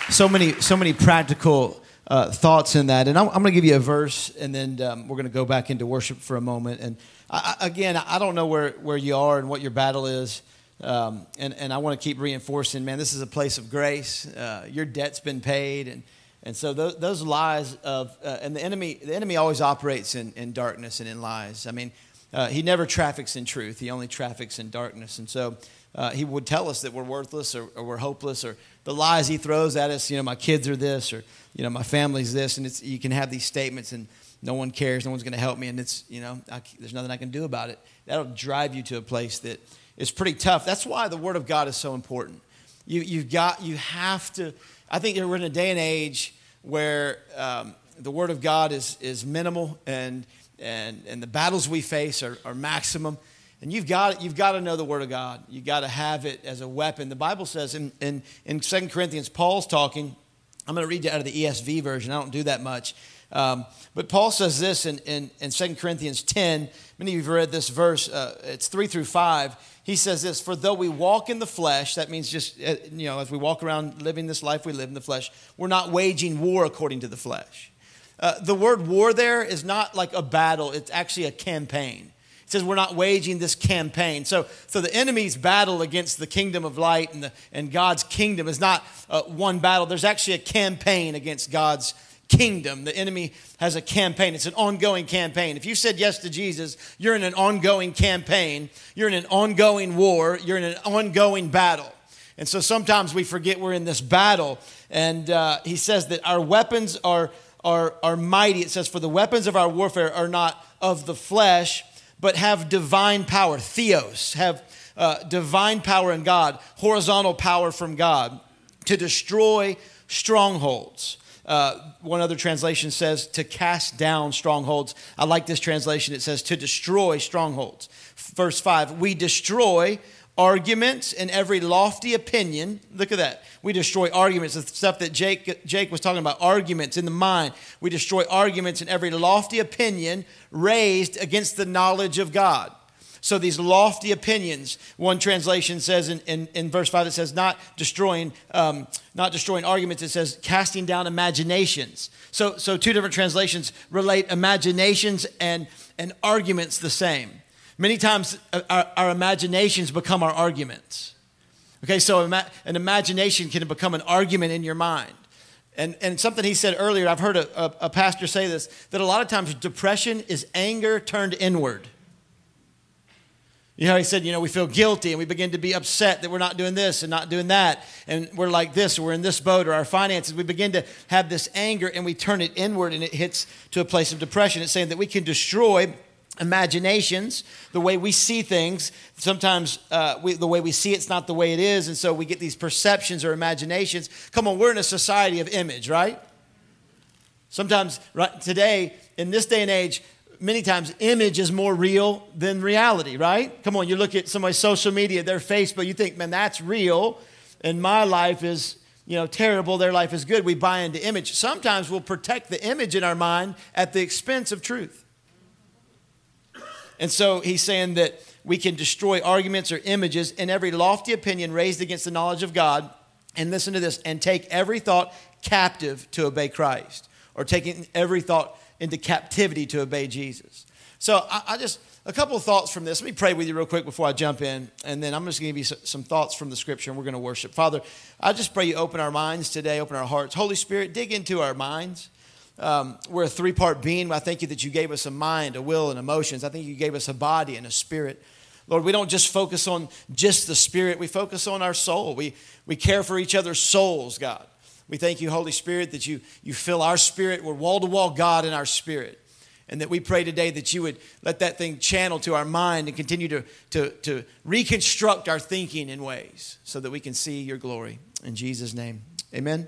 so many, so many practical uh, thoughts in that. And I'm, I'm going to give you a verse, and then um, we're going to go back into worship for a moment. And I, again, I don't know where, where you are and what your battle is. Um, and, and I want to keep reinforcing, man, this is a place of grace. Uh, your debt's been paid. And, and so those, those lies of, uh, and the enemy, the enemy always operates in, in darkness and in lies. I mean, uh, he never traffics in truth. He only traffics in darkness. And so uh, he would tell us that we're worthless or, or, we're hopeless or the lies he throws at us, you know, my kids are this or, you know, my family's this. And it's, you can have these statements and no one cares, no one's going to help me. And it's, you know, I, there's nothing I can do about it. That'll drive you to a place that is pretty tough. That's why the Word of God is so important. You, you've got, you have to, I think we're in a day and age where um, the Word of God is, is minimal and, and, and the battles we face are, are maximum. And you've got, you've got to know the Word of God. You've got to have it as a weapon. The Bible says in, in, in 2 Corinthians, Paul's talking. I'm going to read you out of the ESV version. I don't do that much. Um, but Paul says this in, in, in 2 Corinthians 10. Many of you have read this verse. Uh, it's 3 through 5. He says this For though we walk in the flesh, that means just, uh, you know, as we walk around living this life we live in the flesh, we're not waging war according to the flesh. Uh, the word war there is not like a battle, it's actually a campaign. It says we're not waging this campaign. So, so the enemy's battle against the kingdom of light and, the, and God's kingdom is not uh, one battle. There's actually a campaign against God's kingdom. The enemy has a campaign. It's an ongoing campaign. If you said yes to Jesus, you're in an ongoing campaign. You're in an ongoing war. You're in an ongoing battle. And so sometimes we forget we're in this battle. And uh, he says that our weapons are, are, are mighty. It says, For the weapons of our warfare are not of the flesh, but have divine power, theos, have uh, divine power in God, horizontal power from God to destroy strongholds. Uh, one other translation says to cast down strongholds. I like this translation. It says to destroy strongholds. Verse 5 We destroy arguments and every lofty opinion. Look at that. We destroy arguments, the stuff that Jake, Jake was talking about, arguments in the mind. We destroy arguments and every lofty opinion raised against the knowledge of God. So these lofty opinions, one translation says in, in, in verse 5, it says not destroying, um, not destroying arguments, it says casting down imaginations. So, so two different translations relate imaginations and, and arguments the same. Many times uh, our, our imaginations become our arguments. Okay, so an imagination can become an argument in your mind. And, and something he said earlier, I've heard a, a, a pastor say this, that a lot of times depression is anger turned inward. You know, he said, you know, we feel guilty and we begin to be upset that we're not doing this and not doing that. And we're like this, or we're in this boat, or our finances. We begin to have this anger and we turn it inward and it hits to a place of depression. It's saying that we can destroy imaginations, the way we see things. Sometimes uh, we, the way we see it's not the way it is, and so we get these perceptions or imaginations. Come on, we're in a society of image, right? Sometimes, right today, in this day and age, many times image is more real than reality, right? Come on, you look at somebody's social media, their Facebook, you think, man, that's real, and my life is you know, terrible, their life is good. We buy into image. Sometimes we'll protect the image in our mind at the expense of truth. And so he's saying that we can destroy arguments or images and every lofty opinion raised against the knowledge of God. And listen to this and take every thought captive to obey Christ, or taking every thought into captivity to obey Jesus. So I, I just, a couple of thoughts from this. Let me pray with you real quick before I jump in, and then I'm just going to give you some thoughts from the scripture, and we're going to worship. Father, I just pray you open our minds today, open our hearts. Holy Spirit, dig into our minds. Um, we're a three part being. I thank you that you gave us a mind, a will, and emotions. I think you gave us a body and a spirit. Lord, we don't just focus on just the spirit, we focus on our soul. We, we care for each other's souls, God. We thank you, Holy Spirit, that you, you fill our spirit. We're wall to wall God in our spirit. And that we pray today that you would let that thing channel to our mind and continue to, to, to reconstruct our thinking in ways so that we can see your glory. In Jesus' name, amen.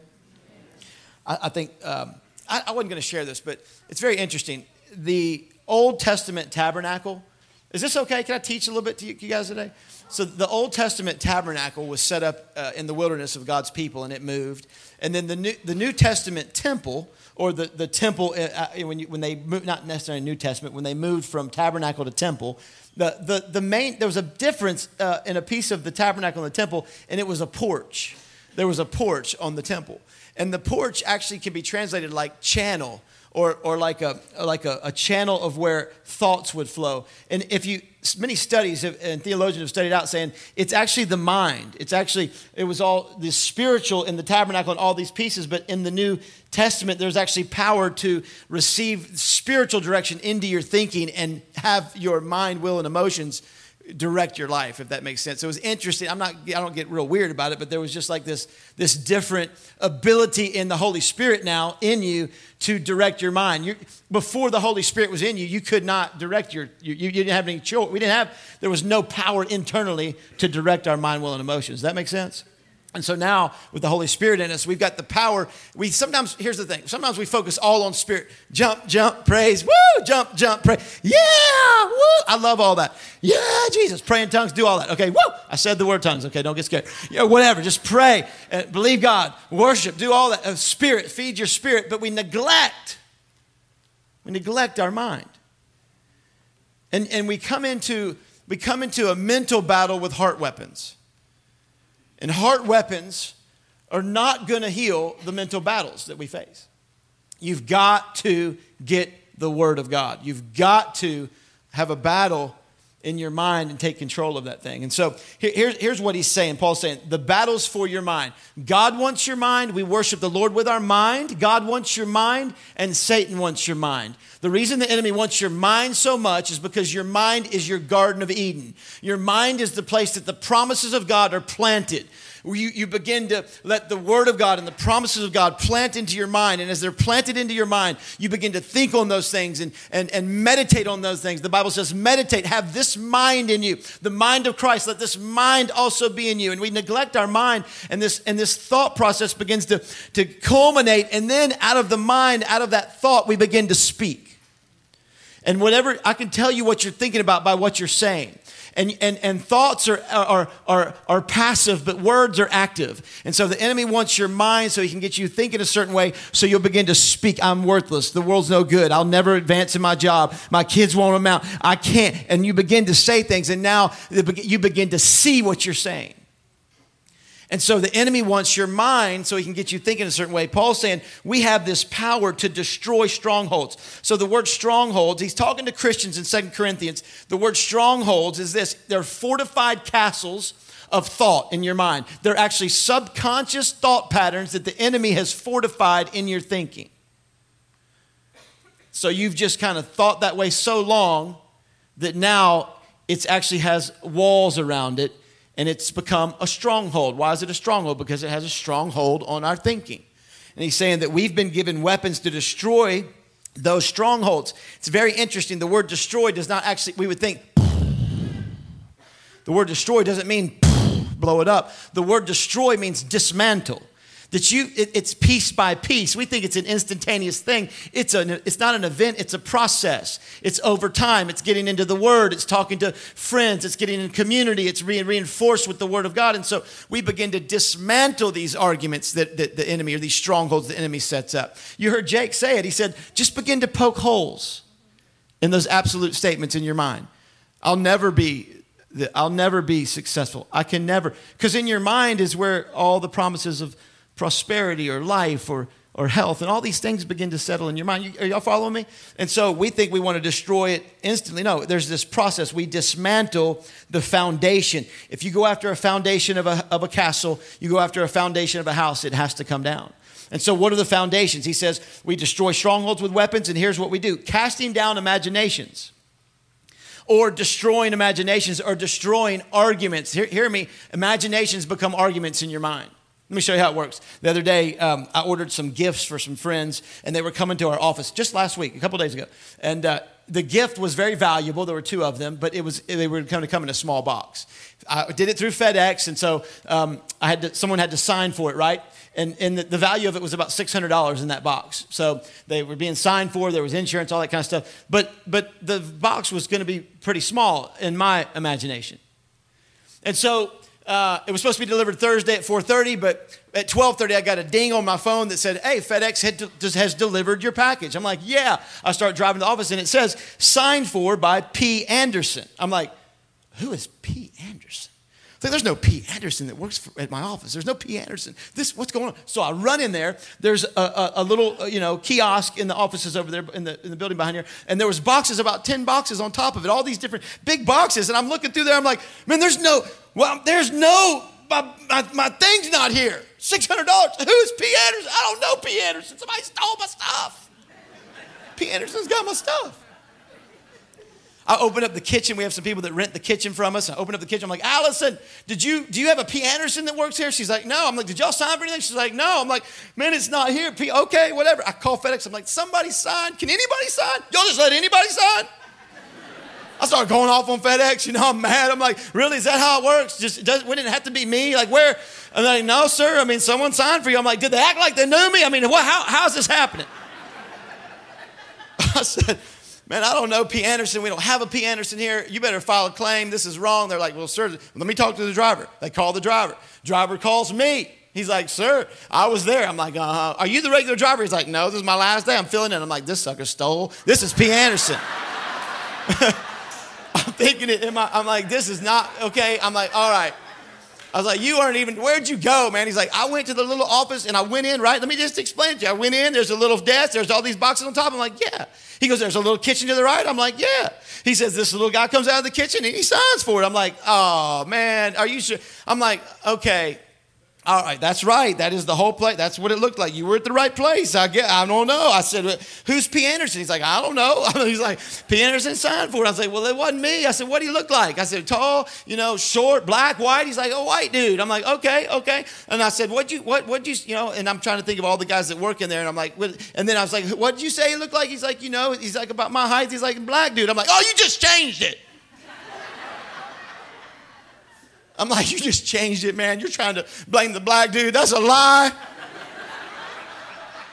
I, I think, um, I, I wasn't going to share this, but it's very interesting. The Old Testament tabernacle, is this okay? Can I teach a little bit to you, you guys today? So, the Old Testament tabernacle was set up uh, in the wilderness of God's people and it moved. And then the New, the New Testament temple, or the, the temple, uh, uh, when, you, when they moved, not necessarily New Testament, when they moved from tabernacle to temple, the, the, the main, there was a difference uh, in a piece of the tabernacle and the temple, and it was a porch. There was a porch on the temple. And the porch actually can be translated like channel or, or like, a, like a, a channel of where thoughts would flow. And if you, many studies have, and theologians have studied out saying it's actually the mind. It's actually, it was all the spiritual in the tabernacle and all these pieces, but in the New Testament, there's actually power to receive spiritual direction into your thinking and have your mind, will, and emotions direct your life if that makes sense. It was interesting. I'm not i don't get real weird about it but there was just like this this different ability in the holy spirit now in you to direct your mind. You, before the holy spirit was in you you could not direct your you, you didn't have any choice. We didn't have there was no power internally to direct our mind will and emotions. Does that make sense and so now, with the Holy Spirit in us, we've got the power. We sometimes, here's the thing sometimes we focus all on spirit. Jump, jump, praise, woo, jump, jump, pray. Yeah, woo. I love all that. Yeah, Jesus, pray in tongues, do all that. Okay, woo. I said the word tongues. Okay, don't get scared. Yeah, whatever, just pray, and believe God, worship, do all that. Uh, spirit, feed your spirit, but we neglect, we neglect our mind. And, and we come into we come into a mental battle with heart weapons. And heart weapons are not going to heal the mental battles that we face. You've got to get the Word of God. You've got to have a battle in your mind and take control of that thing. And so here, here's what he's saying. Paul's saying, the battle's for your mind. God wants your mind. We worship the Lord with our mind. God wants your mind, and Satan wants your mind. The reason the enemy wants your mind so much is because your mind is your Garden of Eden. Your mind is the place that the promises of God are planted you, you begin to let the Word of God and the promises of God plant into your mind. And as they're planted into your mind, you begin to think on those things and, and, and meditate on those things. The Bible says, meditate, have this mind in you, the mind of Christ. Let this mind also be in you. And we neglect our mind, and this, and this thought process begins to, to culminate. And then out of the mind, out of that thought, we begin to speak. And whatever, I can tell you what you're thinking about by what you're saying. And, and, and thoughts are, are, are, are passive, but words are active. And so the enemy wants your mind so he can get you thinking a certain way, so you'll begin to speak, I'm worthless. The world's no good. I'll never advance in my job. My kids won't amount. I can't. And you begin to say things, and now you begin to see what you're saying. And so the enemy wants your mind so he can get you thinking a certain way. Paul's saying we have this power to destroy strongholds. So the word strongholds, he's talking to Christians in Second Corinthians. The word strongholds is this they're fortified castles of thought in your mind. They're actually subconscious thought patterns that the enemy has fortified in your thinking. So you've just kind of thought that way so long that now it actually has walls around it and it's become a stronghold. Why is it a stronghold? Because it has a stronghold on our thinking. And he's saying that we've been given weapons to destroy those strongholds. It's very interesting. The word destroy does not actually, we would think, the word destroy doesn't mean blow it up. The word destroy means dismantle that you it, it's piece by piece. We think it's an instantaneous thing. It's an it's not an event it's a process. It's over time. It's getting into the word. It's talking to friends. It's getting in community. It's being reinforced with the word of god. And so we begin to dismantle these arguments that, that the enemy or these strongholds the enemy sets up. You heard jake say it. He said just begin to poke holes in those absolute statements in your mind. I'll never be I'll never be successful. I can never, because in your mind is where all the promises of prosperity or life or, or health, and all these things begin to settle in your mind. You, are y'all following me? And so we think we want to destroy it instantly. No, there's this process. We dismantle the foundation. If you go after a foundation of a, of a castle, you go after a foundation of a house, it has to come down. And so, what are the foundations? He says, we destroy strongholds with weapons, and here's what we do casting down imaginations, or destroying imaginations, or destroying arguments. Hear, hear me, imaginations become arguments in your mind. Let me show you how it works. The other day, um, I ordered some gifts for some friends, and they were coming to our office just last week, a couple days ago. And uh, the gift was very valuable. There were two of them, but it was they were going to come in a small box. I did it through FedEx, and so um, I had to, someone had to sign for it, right? And, and the, the value of it was about $600 in that box. So they were being signed for, there was insurance, all that kind of stuff. But, but the box was going to be pretty small in my imagination. And so uh, it was supposed to be delivered Thursday at 4:30, but at 12:30 I got a ding on my phone that said, "Hey, FedEx has delivered your package." I'm like, "Yeah." I start driving to the office and it says signed for by P. Anderson. I'm like, "Who is P. Anderson?" Like, there's no P. Anderson that works for, at my office. There's no P. Anderson. This, what's going on? So I run in there. There's a, a, a little, uh, you know, kiosk in the offices over there in the, in the building behind here. And there was boxes, about 10 boxes on top of it, all these different big boxes. And I'm looking through there. I'm like, man, there's no, well, there's no, my, my, my thing's not here. $600. Who's P. Anderson? I don't know P. Anderson. Somebody stole my stuff. P. Anderson's got my stuff. I open up the kitchen. We have some people that rent the kitchen from us. I open up the kitchen. I'm like, Allison, did you do you have a P. Anderson that works here? She's like, no. I'm like, did y'all sign for anything? She's like, no. I'm like, man, it's not here. P. Okay, whatever. I call FedEx. I'm like, somebody sign. Can anybody sign? Y'all just let anybody sign? I start going off on FedEx. You know, I'm mad. I'm like, really? Is that how it works? Just does, wouldn't it have to be me? Like, where? I'm like, no, sir. I mean, someone signed for you. I'm like, did they act like they knew me? I mean, what? How, how's this happening? I said, man, I don't know P. Anderson. We don't have a P. Anderson here. You better file a claim. This is wrong. They're like, well, sir, let me talk to the driver. They call the driver. Driver calls me. He's like, sir, I was there. I'm like, uh-huh. Are you the regular driver? He's like, no, this is my last day. I'm filling in. I'm like, this sucker stole. This is P. Anderson. I'm thinking it in my, I'm like, this is not, okay. I'm like, all right. I was like, you aren't even, where'd you go, man? He's like, I went to the little office and I went in, right? Let me just explain to you. I went in, there's a little desk, there's all these boxes on top. I'm like, yeah. He goes, there's a little kitchen to the right. I'm like, yeah. He says, this little guy comes out of the kitchen and he signs for it. I'm like, oh, man, are you sure? I'm like, okay. All right, that's right. That is the whole place. That's what it looked like. You were at the right place. I get. I don't know. I said, "Who's P. Anderson?" He's like, "I don't know." He's like, "P. Anderson signed for it." I was like, "Well, it wasn't me." I said, "What do you look like?" I said, "Tall, you know, short, black, white." He's like, "A white dude." I'm like, "Okay, okay." And I said, "What you what what you you know?" And I'm trying to think of all the guys that work in there, and I'm like, what? and then I was like, "What did you say he looked like?" He's like, "You know," he's like about my height. He's like, "Black dude." I'm like, "Oh, you just changed it." I'm like, you just changed it, man. You're trying to blame the black dude. That's a lie.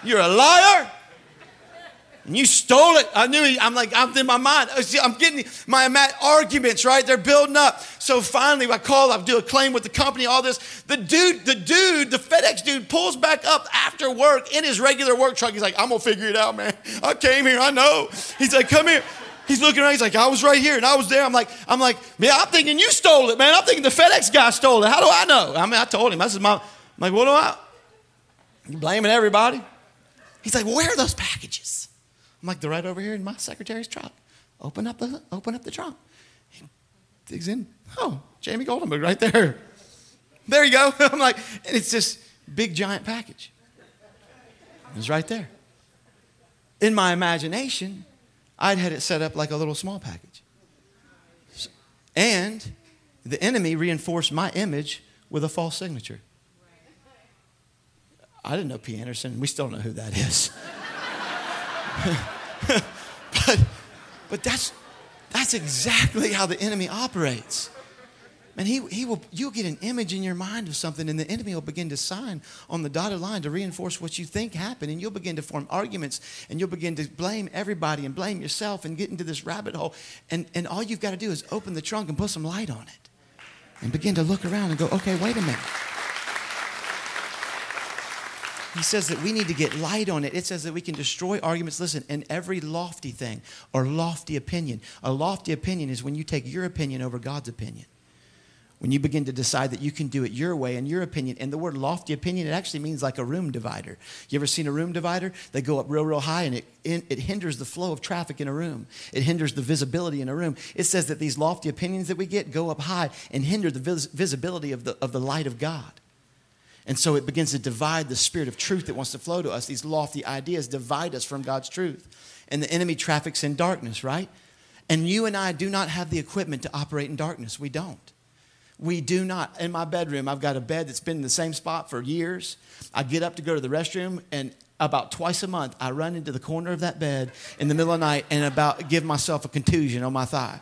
You're a liar. And you stole it. I knew he, I'm like, I'm in my mind. Uh, I'm getting my, arguments, right? They're building up. So finally, I call, I do a claim with the company, all this. The dude, the dude, the FedEx dude pulls back up after work in his regular work truck. He's like, I'm gonna figure it out, man. I came here, I know. He's like, come here. He's looking around. He's like, I was right here and I was there. I'm like, I'm like, yeah, I'm thinking you stole it, man. I'm thinking the FedEx guy stole it. How do I know? I mean, I told him. I said, Mom, I'm like, what do I? You blaming everybody? He's like, where are those packages? I'm like, they're right over here in my secretary's truck. Open up the, open up the trunk. He digs in. Oh, Jamie Goldenberg right there. There you go. I'm like, and it's this big giant package. It's right there. In my imagination, I'd had it set up like a little small package. And the enemy reinforced my image with a false signature. I didn't know P. Anderson. We still don't know who that is. but, but that's, that's exactly how the enemy operates. And he, he will, you'll get an image in your mind of something, and the enemy will begin to sign on the dotted line to reinforce what you think happened. And you'll begin to form arguments, and you'll begin to blame everybody and blame yourself and get into this rabbit hole. And, and all you've got to do is open the trunk and put some light on it and begin to look around and go, okay, wait a minute. He says that we need to get light on it. It says that we can destroy arguments. Listen, in every lofty thing or lofty opinion, a lofty opinion is when you take your opinion over God's opinion when you begin to decide that you can do it your way and your opinion and the word lofty opinion it actually means like a room divider you ever seen a room divider they go up real real high and it, it hinders the flow of traffic in a room it hinders the visibility in a room it says that these lofty opinions that we get go up high and hinder the vis- visibility of the, of the light of god And so it begins to divide the spirit of truth that wants to flow to us. These lofty ideas divide us from God's truth. And the enemy traffics in darkness, right? And you and I do not have the equipment to operate in darkness. We don't. We do not. In my bedroom, I've got a bed that's been in the same spot for years. I get up to go to the restroom, and about twice a month, I run into the corner of that bed in the middle of the night and about give myself a contusion on my thigh.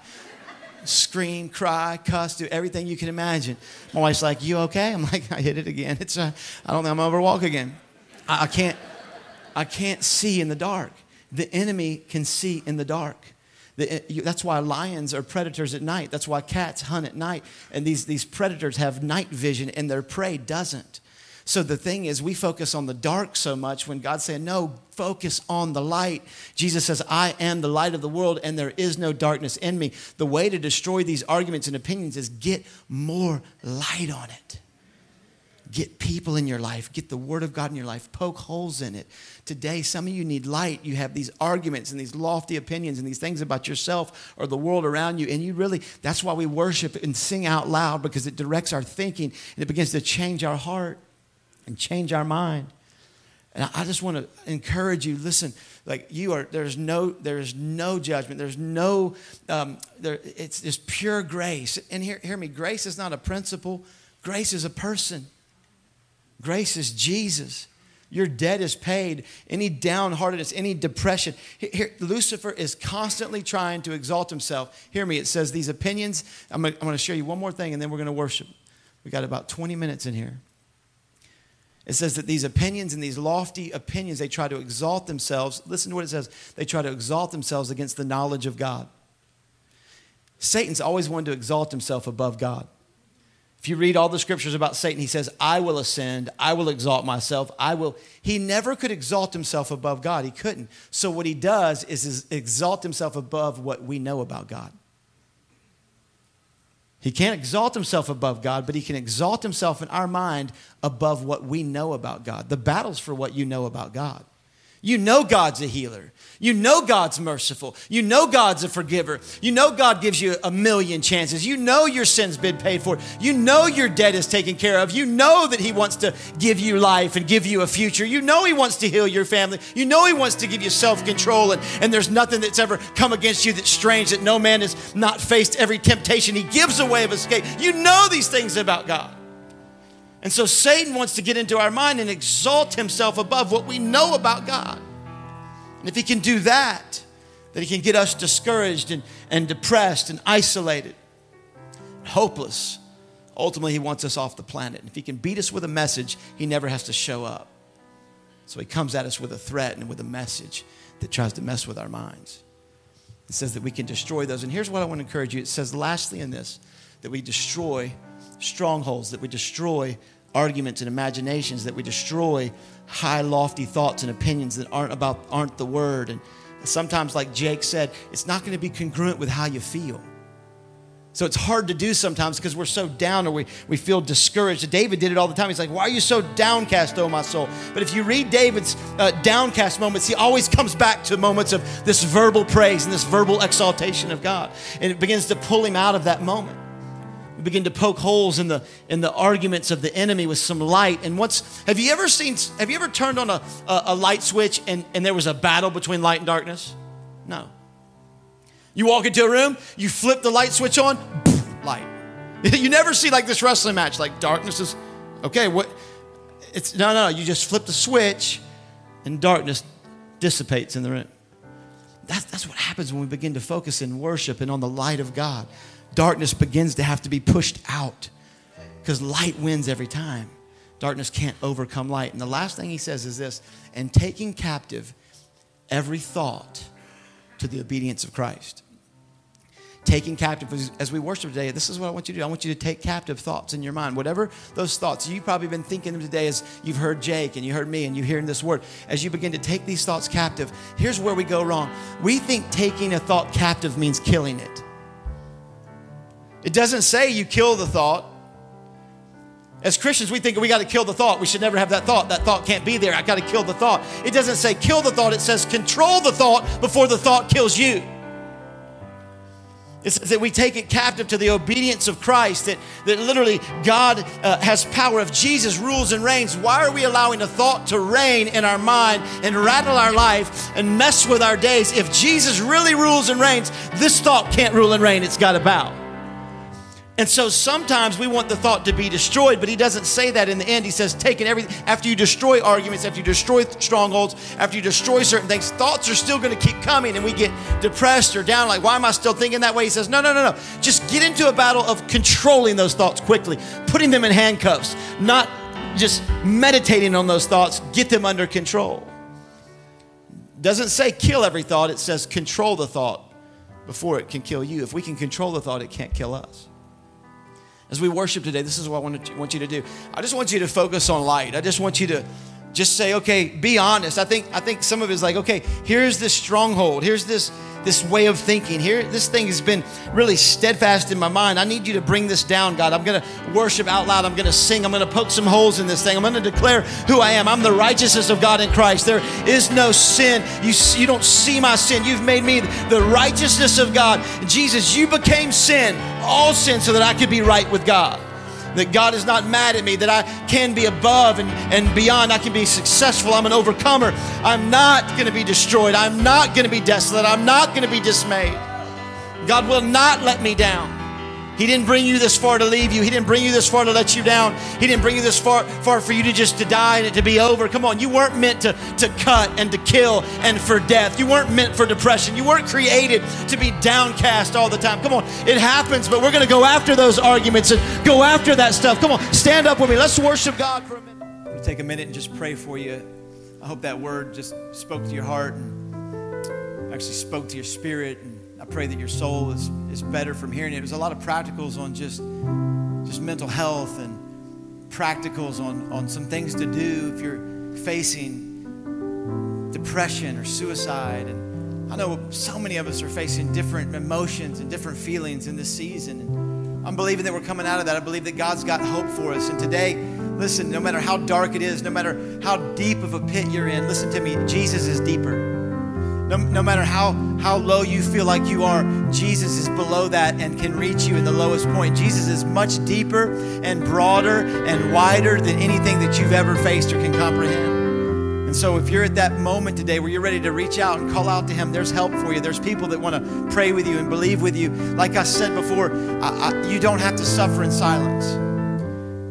Scream, cry, cuss, do everything you can imagine. My wife's like, "You okay?" I'm like, "I hit it again. It's uh, I don't think I'm gonna overwalk again. I, I can't, I can't see in the dark. The enemy can see in the dark." The, eh, that's why lions are predators at night. That's why cats hunt at night. And these, these predators have night vision and their prey doesn't. So the thing is, we focus on the dark so much when God's saying, no, focus on the light. Jesus says, I am the light of the world and there is no darkness in me. The way to destroy these arguments and opinions is get more light on it. Get people in your life, get the Word of God in your life, poke holes in it. Today, some of you need light. You have these arguments and these lofty opinions and these things about yourself or the world around you. And you really, that's why we worship and sing out loud because it directs our thinking and it begins to change our heart and change our mind. And I just want to encourage you. Listen, like you are. There's no. There's no judgment. There's no. Um, there. It's just pure grace. And hear, hear me. Grace is not a principle. Grace is a person. Grace is Jesus. Your debt is paid. Any downheartedness, any depression. Here, Lucifer is constantly trying to exalt himself. Hear me. It says these opinions. I'm going to share you one more thing, and then we're going to worship. We got about 20 minutes in here. It says that these opinions and these lofty opinions, they try to exalt themselves. Listen to what it says. They try to exalt themselves against the knowledge of God. Satan's always wanted to exalt himself above God. If you read all the scriptures about Satan, he says, I will ascend, I will exalt myself, I will. He never could exalt himself above God. He couldn't. So what he does is exalt himself above what we know about God. He can't exalt himself above God, but he can exalt himself in our mind above what we know about God. The battle's for what you know about God. You know God's a healer. You know God's merciful. You know God's a forgiver. You know God gives you a million chances. You know your sin's been paid for. You know your debt is taken care of. You know that He wants to give you life and give you a future. You know He wants to heal your family. You know He wants to give you self control. And, and there's nothing that's ever come against you that's strange, that no man has not faced every temptation. He gives a way of escape. You know these things about God. And so Satan wants to get into our mind and exalt himself above what we know about God. And if he can do that, then he can get us discouraged and, and depressed and isolated, hopeless. Ultimately, he wants us off the planet. And if he can beat us with a message, he never has to show up. So he comes at us with a threat and with a message that tries to mess with our minds. It says that we can destroy those. And here's what I want to encourage you it says, lastly, in this, that we destroy strongholds, that we destroy arguments and imaginations, that we destroy high, lofty thoughts and opinions that aren't about aren't the word. And sometimes, like Jake said, it's not going to be congruent with how you feel. So it's hard to do sometimes because we're so down or we, we feel discouraged. David did it all the time. He's like, Why are you so downcast, oh my soul? But if you read David's uh, downcast moments, he always comes back to moments of this verbal praise and this verbal exaltation of God. And it begins to pull him out of that moment begin to poke holes in the in the arguments of the enemy with some light. And once have you ever seen have you ever turned on a, a, a light switch and, and there was a battle between light and darkness? No. You walk into a room, you flip the light switch on, light. You never see like this wrestling match, like darkness is okay, what it's no no, you just flip the switch and darkness dissipates in the room. That's, that's what happens when we begin to focus in worship and on the light of God darkness begins to have to be pushed out because light wins every time. Darkness can't overcome light. And the last thing he says is this and taking captive every thought to the obedience of Christ. Taking captive, as we worship today, this is what I want you to do. I want you to take captive thoughts in your mind. Whatever those thoughts, you've probably been thinking them today as you've heard Jake and you heard me and you're hearing this word. As you begin to take these thoughts captive, here's where we go wrong. We think taking a thought captive means killing it. It doesn't say you kill the thought. As Christians, we think we got to kill the thought. We should never have that thought. That thought can't be there. I got to kill the thought. It doesn't say kill the thought, it says control the thought before the thought kills you. It says that we take it captive to the obedience of Christ, that, that literally God uh, has power. If Jesus rules and reigns, why are we allowing a thought to reign in our mind and rattle our life and mess with our days? If Jesus really rules and reigns, this thought can't rule and reign, it's got to bow. And so sometimes we want the thought to be destroyed, but he doesn't say that in the end. He says, taking everything, after you destroy arguments, after you destroy strongholds, after you destroy certain things, thoughts are still going to keep coming and we get depressed or down, like, why am I still thinking that way? He says, no, no, no, no. Just get into a battle of controlling those thoughts quickly, putting them in handcuffs, not just meditating on those thoughts, get them under control. Doesn't say kill every thought, it says control the thought before it can kill you. If we can control the thought, it can't kill us. As we worship today, this is what I want, to, want you to do. I just want you to focus on light. I just want you to just say, okay, be honest. I think I think some of it is like, okay, here's this stronghold. Here's this this way of thinking. Here, this thing has been really steadfast in my mind. I need you to bring this down, God. I'm gonna worship out loud. I'm gonna sing. I'm gonna poke some holes in this thing. I'm gonna declare who I am. I'm the righteousness of God in Christ. There is no sin. You, you don't see my sin. You've made me the righteousness of God. Jesus, you became sin, all sin, so that I could be right with God that God is not mad at me, that I can be above and, and beyond. I can be successful. I'm an overcomer. I'm not going to be destroyed. I'm not going to be desolate. I'm not going to be dismayed. God will not let me down. He didn't bring you this far to leave you. He didn't bring you this far to let you down. He didn't bring you this far, far for you to just to die and it to be over. Come on, you weren't meant to, to cut and to kill and for death. You weren't meant for depression. You weren't created to be downcast all the time. Come on, it happens, but we're going to go after those arguments and go after that stuff. Come on, stand up with me. Let's worship God for a minute. Let me take a minute and just pray for you. I hope that word just spoke to your heart and actually spoke to your spirit. And pray that your soul is, is better from hearing it. There's a lot of practicals on just, just mental health and practicals on, on some things to do if you're facing depression or suicide. And I know so many of us are facing different emotions and different feelings in this season. And I'm believing that we're coming out of that. I believe that God's got hope for us. And today, listen, no matter how dark it is, no matter how deep of a pit you're in, listen to me, Jesus is deeper. No, no matter how, how low you feel like you are, Jesus is below that and can reach you in the lowest point. Jesus is much deeper and broader and wider than anything that you've ever faced or can comprehend. And so, if you're at that moment today where you're ready to reach out and call out to Him, there's help for you. There's people that want to pray with you and believe with you. Like I said before, I, I, you don't have to suffer in silence.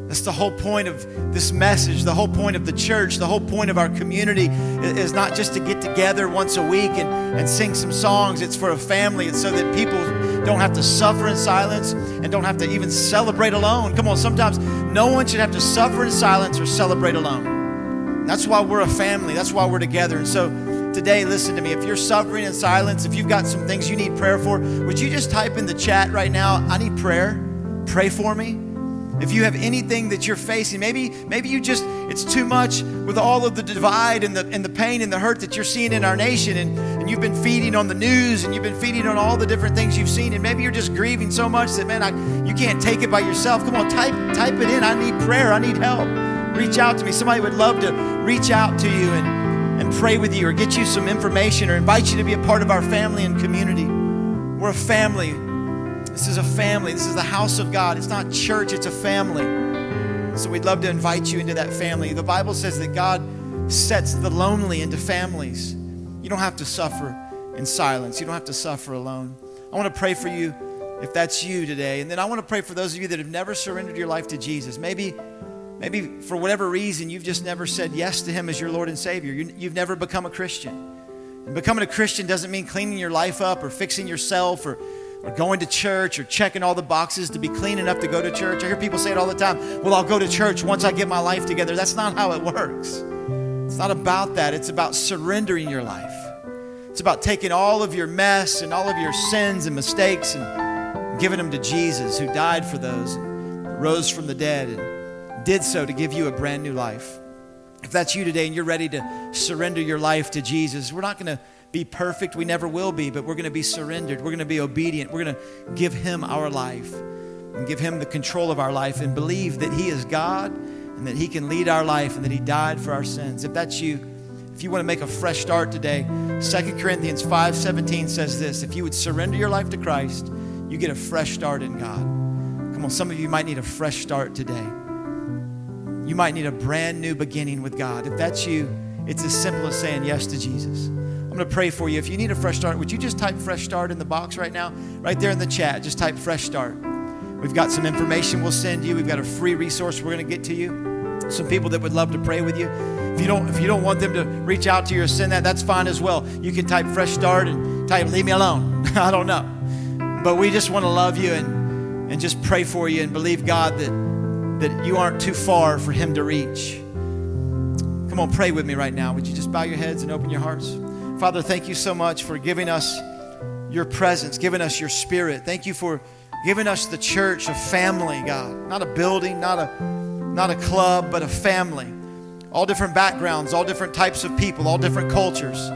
That's the whole point of this message, the whole point of the church, the whole point of our community is not just to get together once a week and, and sing some songs. It's for a family. It's so that people don't have to suffer in silence and don't have to even celebrate alone. Come on, sometimes no one should have to suffer in silence or celebrate alone. That's why we're a family. That's why we're together. And so today, listen to me. If you're suffering in silence, if you've got some things you need prayer for, would you just type in the chat right now, I need prayer? Pray for me. If you have anything that you're facing, maybe maybe you just it's too much with all of the divide and the and the pain and the hurt that you're seeing in our nation and, and you've been feeding on the news and you've been feeding on all the different things you've seen and maybe you're just grieving so much that man I, you can't take it by yourself. Come on, type type it in. I need prayer. I need help. Reach out to me. Somebody would love to reach out to you and, and pray with you or get you some information or invite you to be a part of our family and community. We're a family this is a family. This is the house of God. It's not church, it's a family. So we'd love to invite you into that family. The Bible says that God sets the lonely into families. You don't have to suffer in silence, you don't have to suffer alone. I want to pray for you if that's you today. And then I want to pray for those of you that have never surrendered your life to Jesus. Maybe maybe for whatever reason you've just never said yes to him as your Lord and Savior. You, have never become a Christian. And becoming a Christian doesn't mean cleaning your life up or fixing yourself or or going to church or checking all the boxes to be clean enough to go to church. I hear people say it all the time well, I'll go to church once I get my life together. That's not how it works. It's not about that, it's about surrendering your life. It's about taking all of your mess and all of your sins and mistakes and giving them to Jesus, who died for those, and rose from the dead, and did so to give you a brand new life. If that's you today and you're ready to surrender your life to Jesus, we're not going to be perfect. We never will be, but we're going to be surrendered. We're going to be obedient. We're going to give Him our life and give Him the control of our life and believe that He is God and that He can lead our life and that He died for our sins. If that's you, if you want to make a fresh start today, 2 Corinthians 5:17 says this, if you would surrender your life to Christ, you get a fresh start in God. Come on, some of you might need a fresh start today. You might need a brand new beginning with God. If that's you, it's as simple as saying yes to Jesus. I'm going to pray for you. If you need a fresh start, would you just type fresh start in the box right now? Right there in the chat, just type fresh start. We've got some information we'll send you. We've got a free resource we're going to get to you. Some people that would love to pray with you. If you don't if you don't want them to reach out to you or send that, that's fine as well. You can type fresh start and type leave me alone. I don't know. But we just want to love you and and just pray for you and believe God that that you aren't too far for him to reach. Come on, pray with me right now. Would you just bow your heads and open your hearts? Father, thank you so much for giving us your presence, giving us your spirit. Thank you for giving us the church, a family, God. Not a building, not a not a club, but a family. All different backgrounds, all different types of people, all different cultures.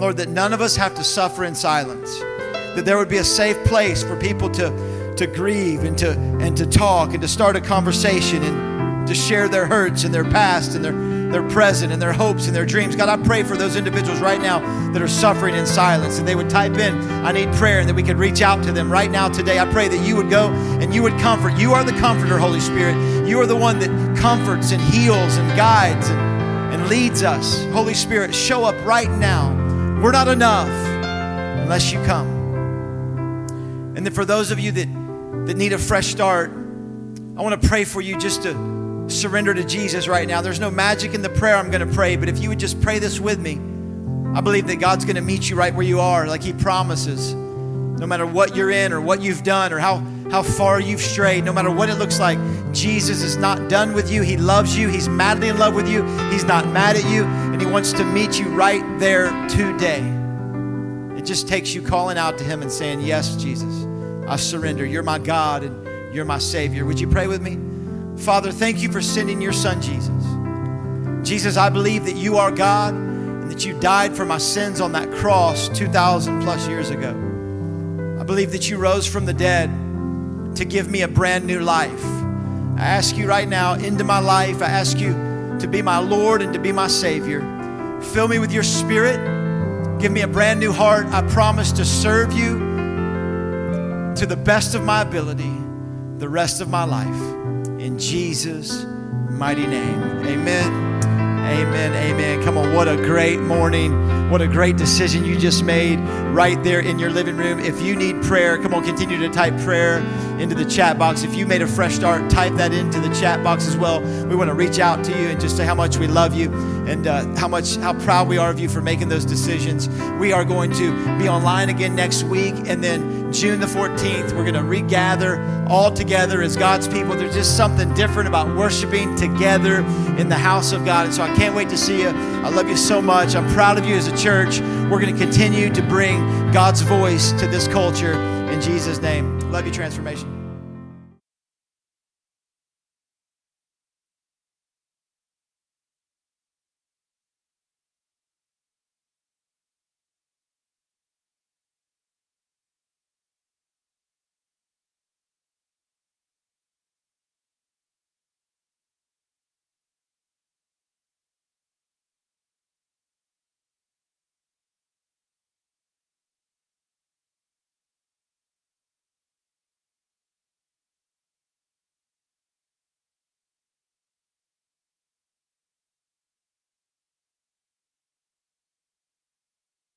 Lord, that none of us have to suffer in silence. That there would be a safe place for people to, to grieve and to and to talk and to start a conversation and to share their hurts and their past and their their present and their hopes and their dreams. God, I pray for those individuals right now that are suffering in silence, and they would type in, I need prayer, and that we could reach out to them right now today. I pray that you would go and you would comfort. You are the comforter, Holy Spirit. You are the one that comforts and heals and guides and, and leads us. Holy Spirit, show up right now. We're not enough unless you come. And then for those of you that, that need a fresh start, I want to pray for you just to surrender to Jesus right now. There's no magic in the prayer I'm going to pray, but if you would just pray this with me, I believe that God's going to meet you right where you are, like He promises. No matter what you're in or what you've done or how, how far you've strayed, no matter what it looks like, Jesus is not done with you. He loves you. He's madly in love with you. He's not mad at you, and He wants to meet you right there today. It just takes you calling out to Him and saying, Yes, Jesus, I surrender. You're my God and you're my Savior. Would you pray with me? Father, thank you for sending your son, Jesus. Jesus, I believe that you are God and that you died for my sins on that cross 2,000 plus years ago. I believe that you rose from the dead to give me a brand new life. I ask you right now into my life, I ask you to be my Lord and to be my Savior. Fill me with your spirit. Give me a brand new heart. I promise to serve you to the best of my ability the rest of my life. In Jesus' mighty name. Amen. Amen. Amen. Come on. What a great morning. What a great decision you just made right there in your living room. If you need prayer, come on, continue to type prayer into the chat box. If you made a fresh start, type that into the chat box as well. We want to reach out to you and just say how much we love you and uh, how much how proud we are of you for making those decisions. We are going to be online again next week, and then June the 14th, we're going to regather all together as God's people. There's just something different about worshiping together in the house of God, and so I can't wait to see you. I love you so much. I'm proud of you as a church. We're going to continue to bring God's voice to this culture in Jesus' name. Love you, transformation.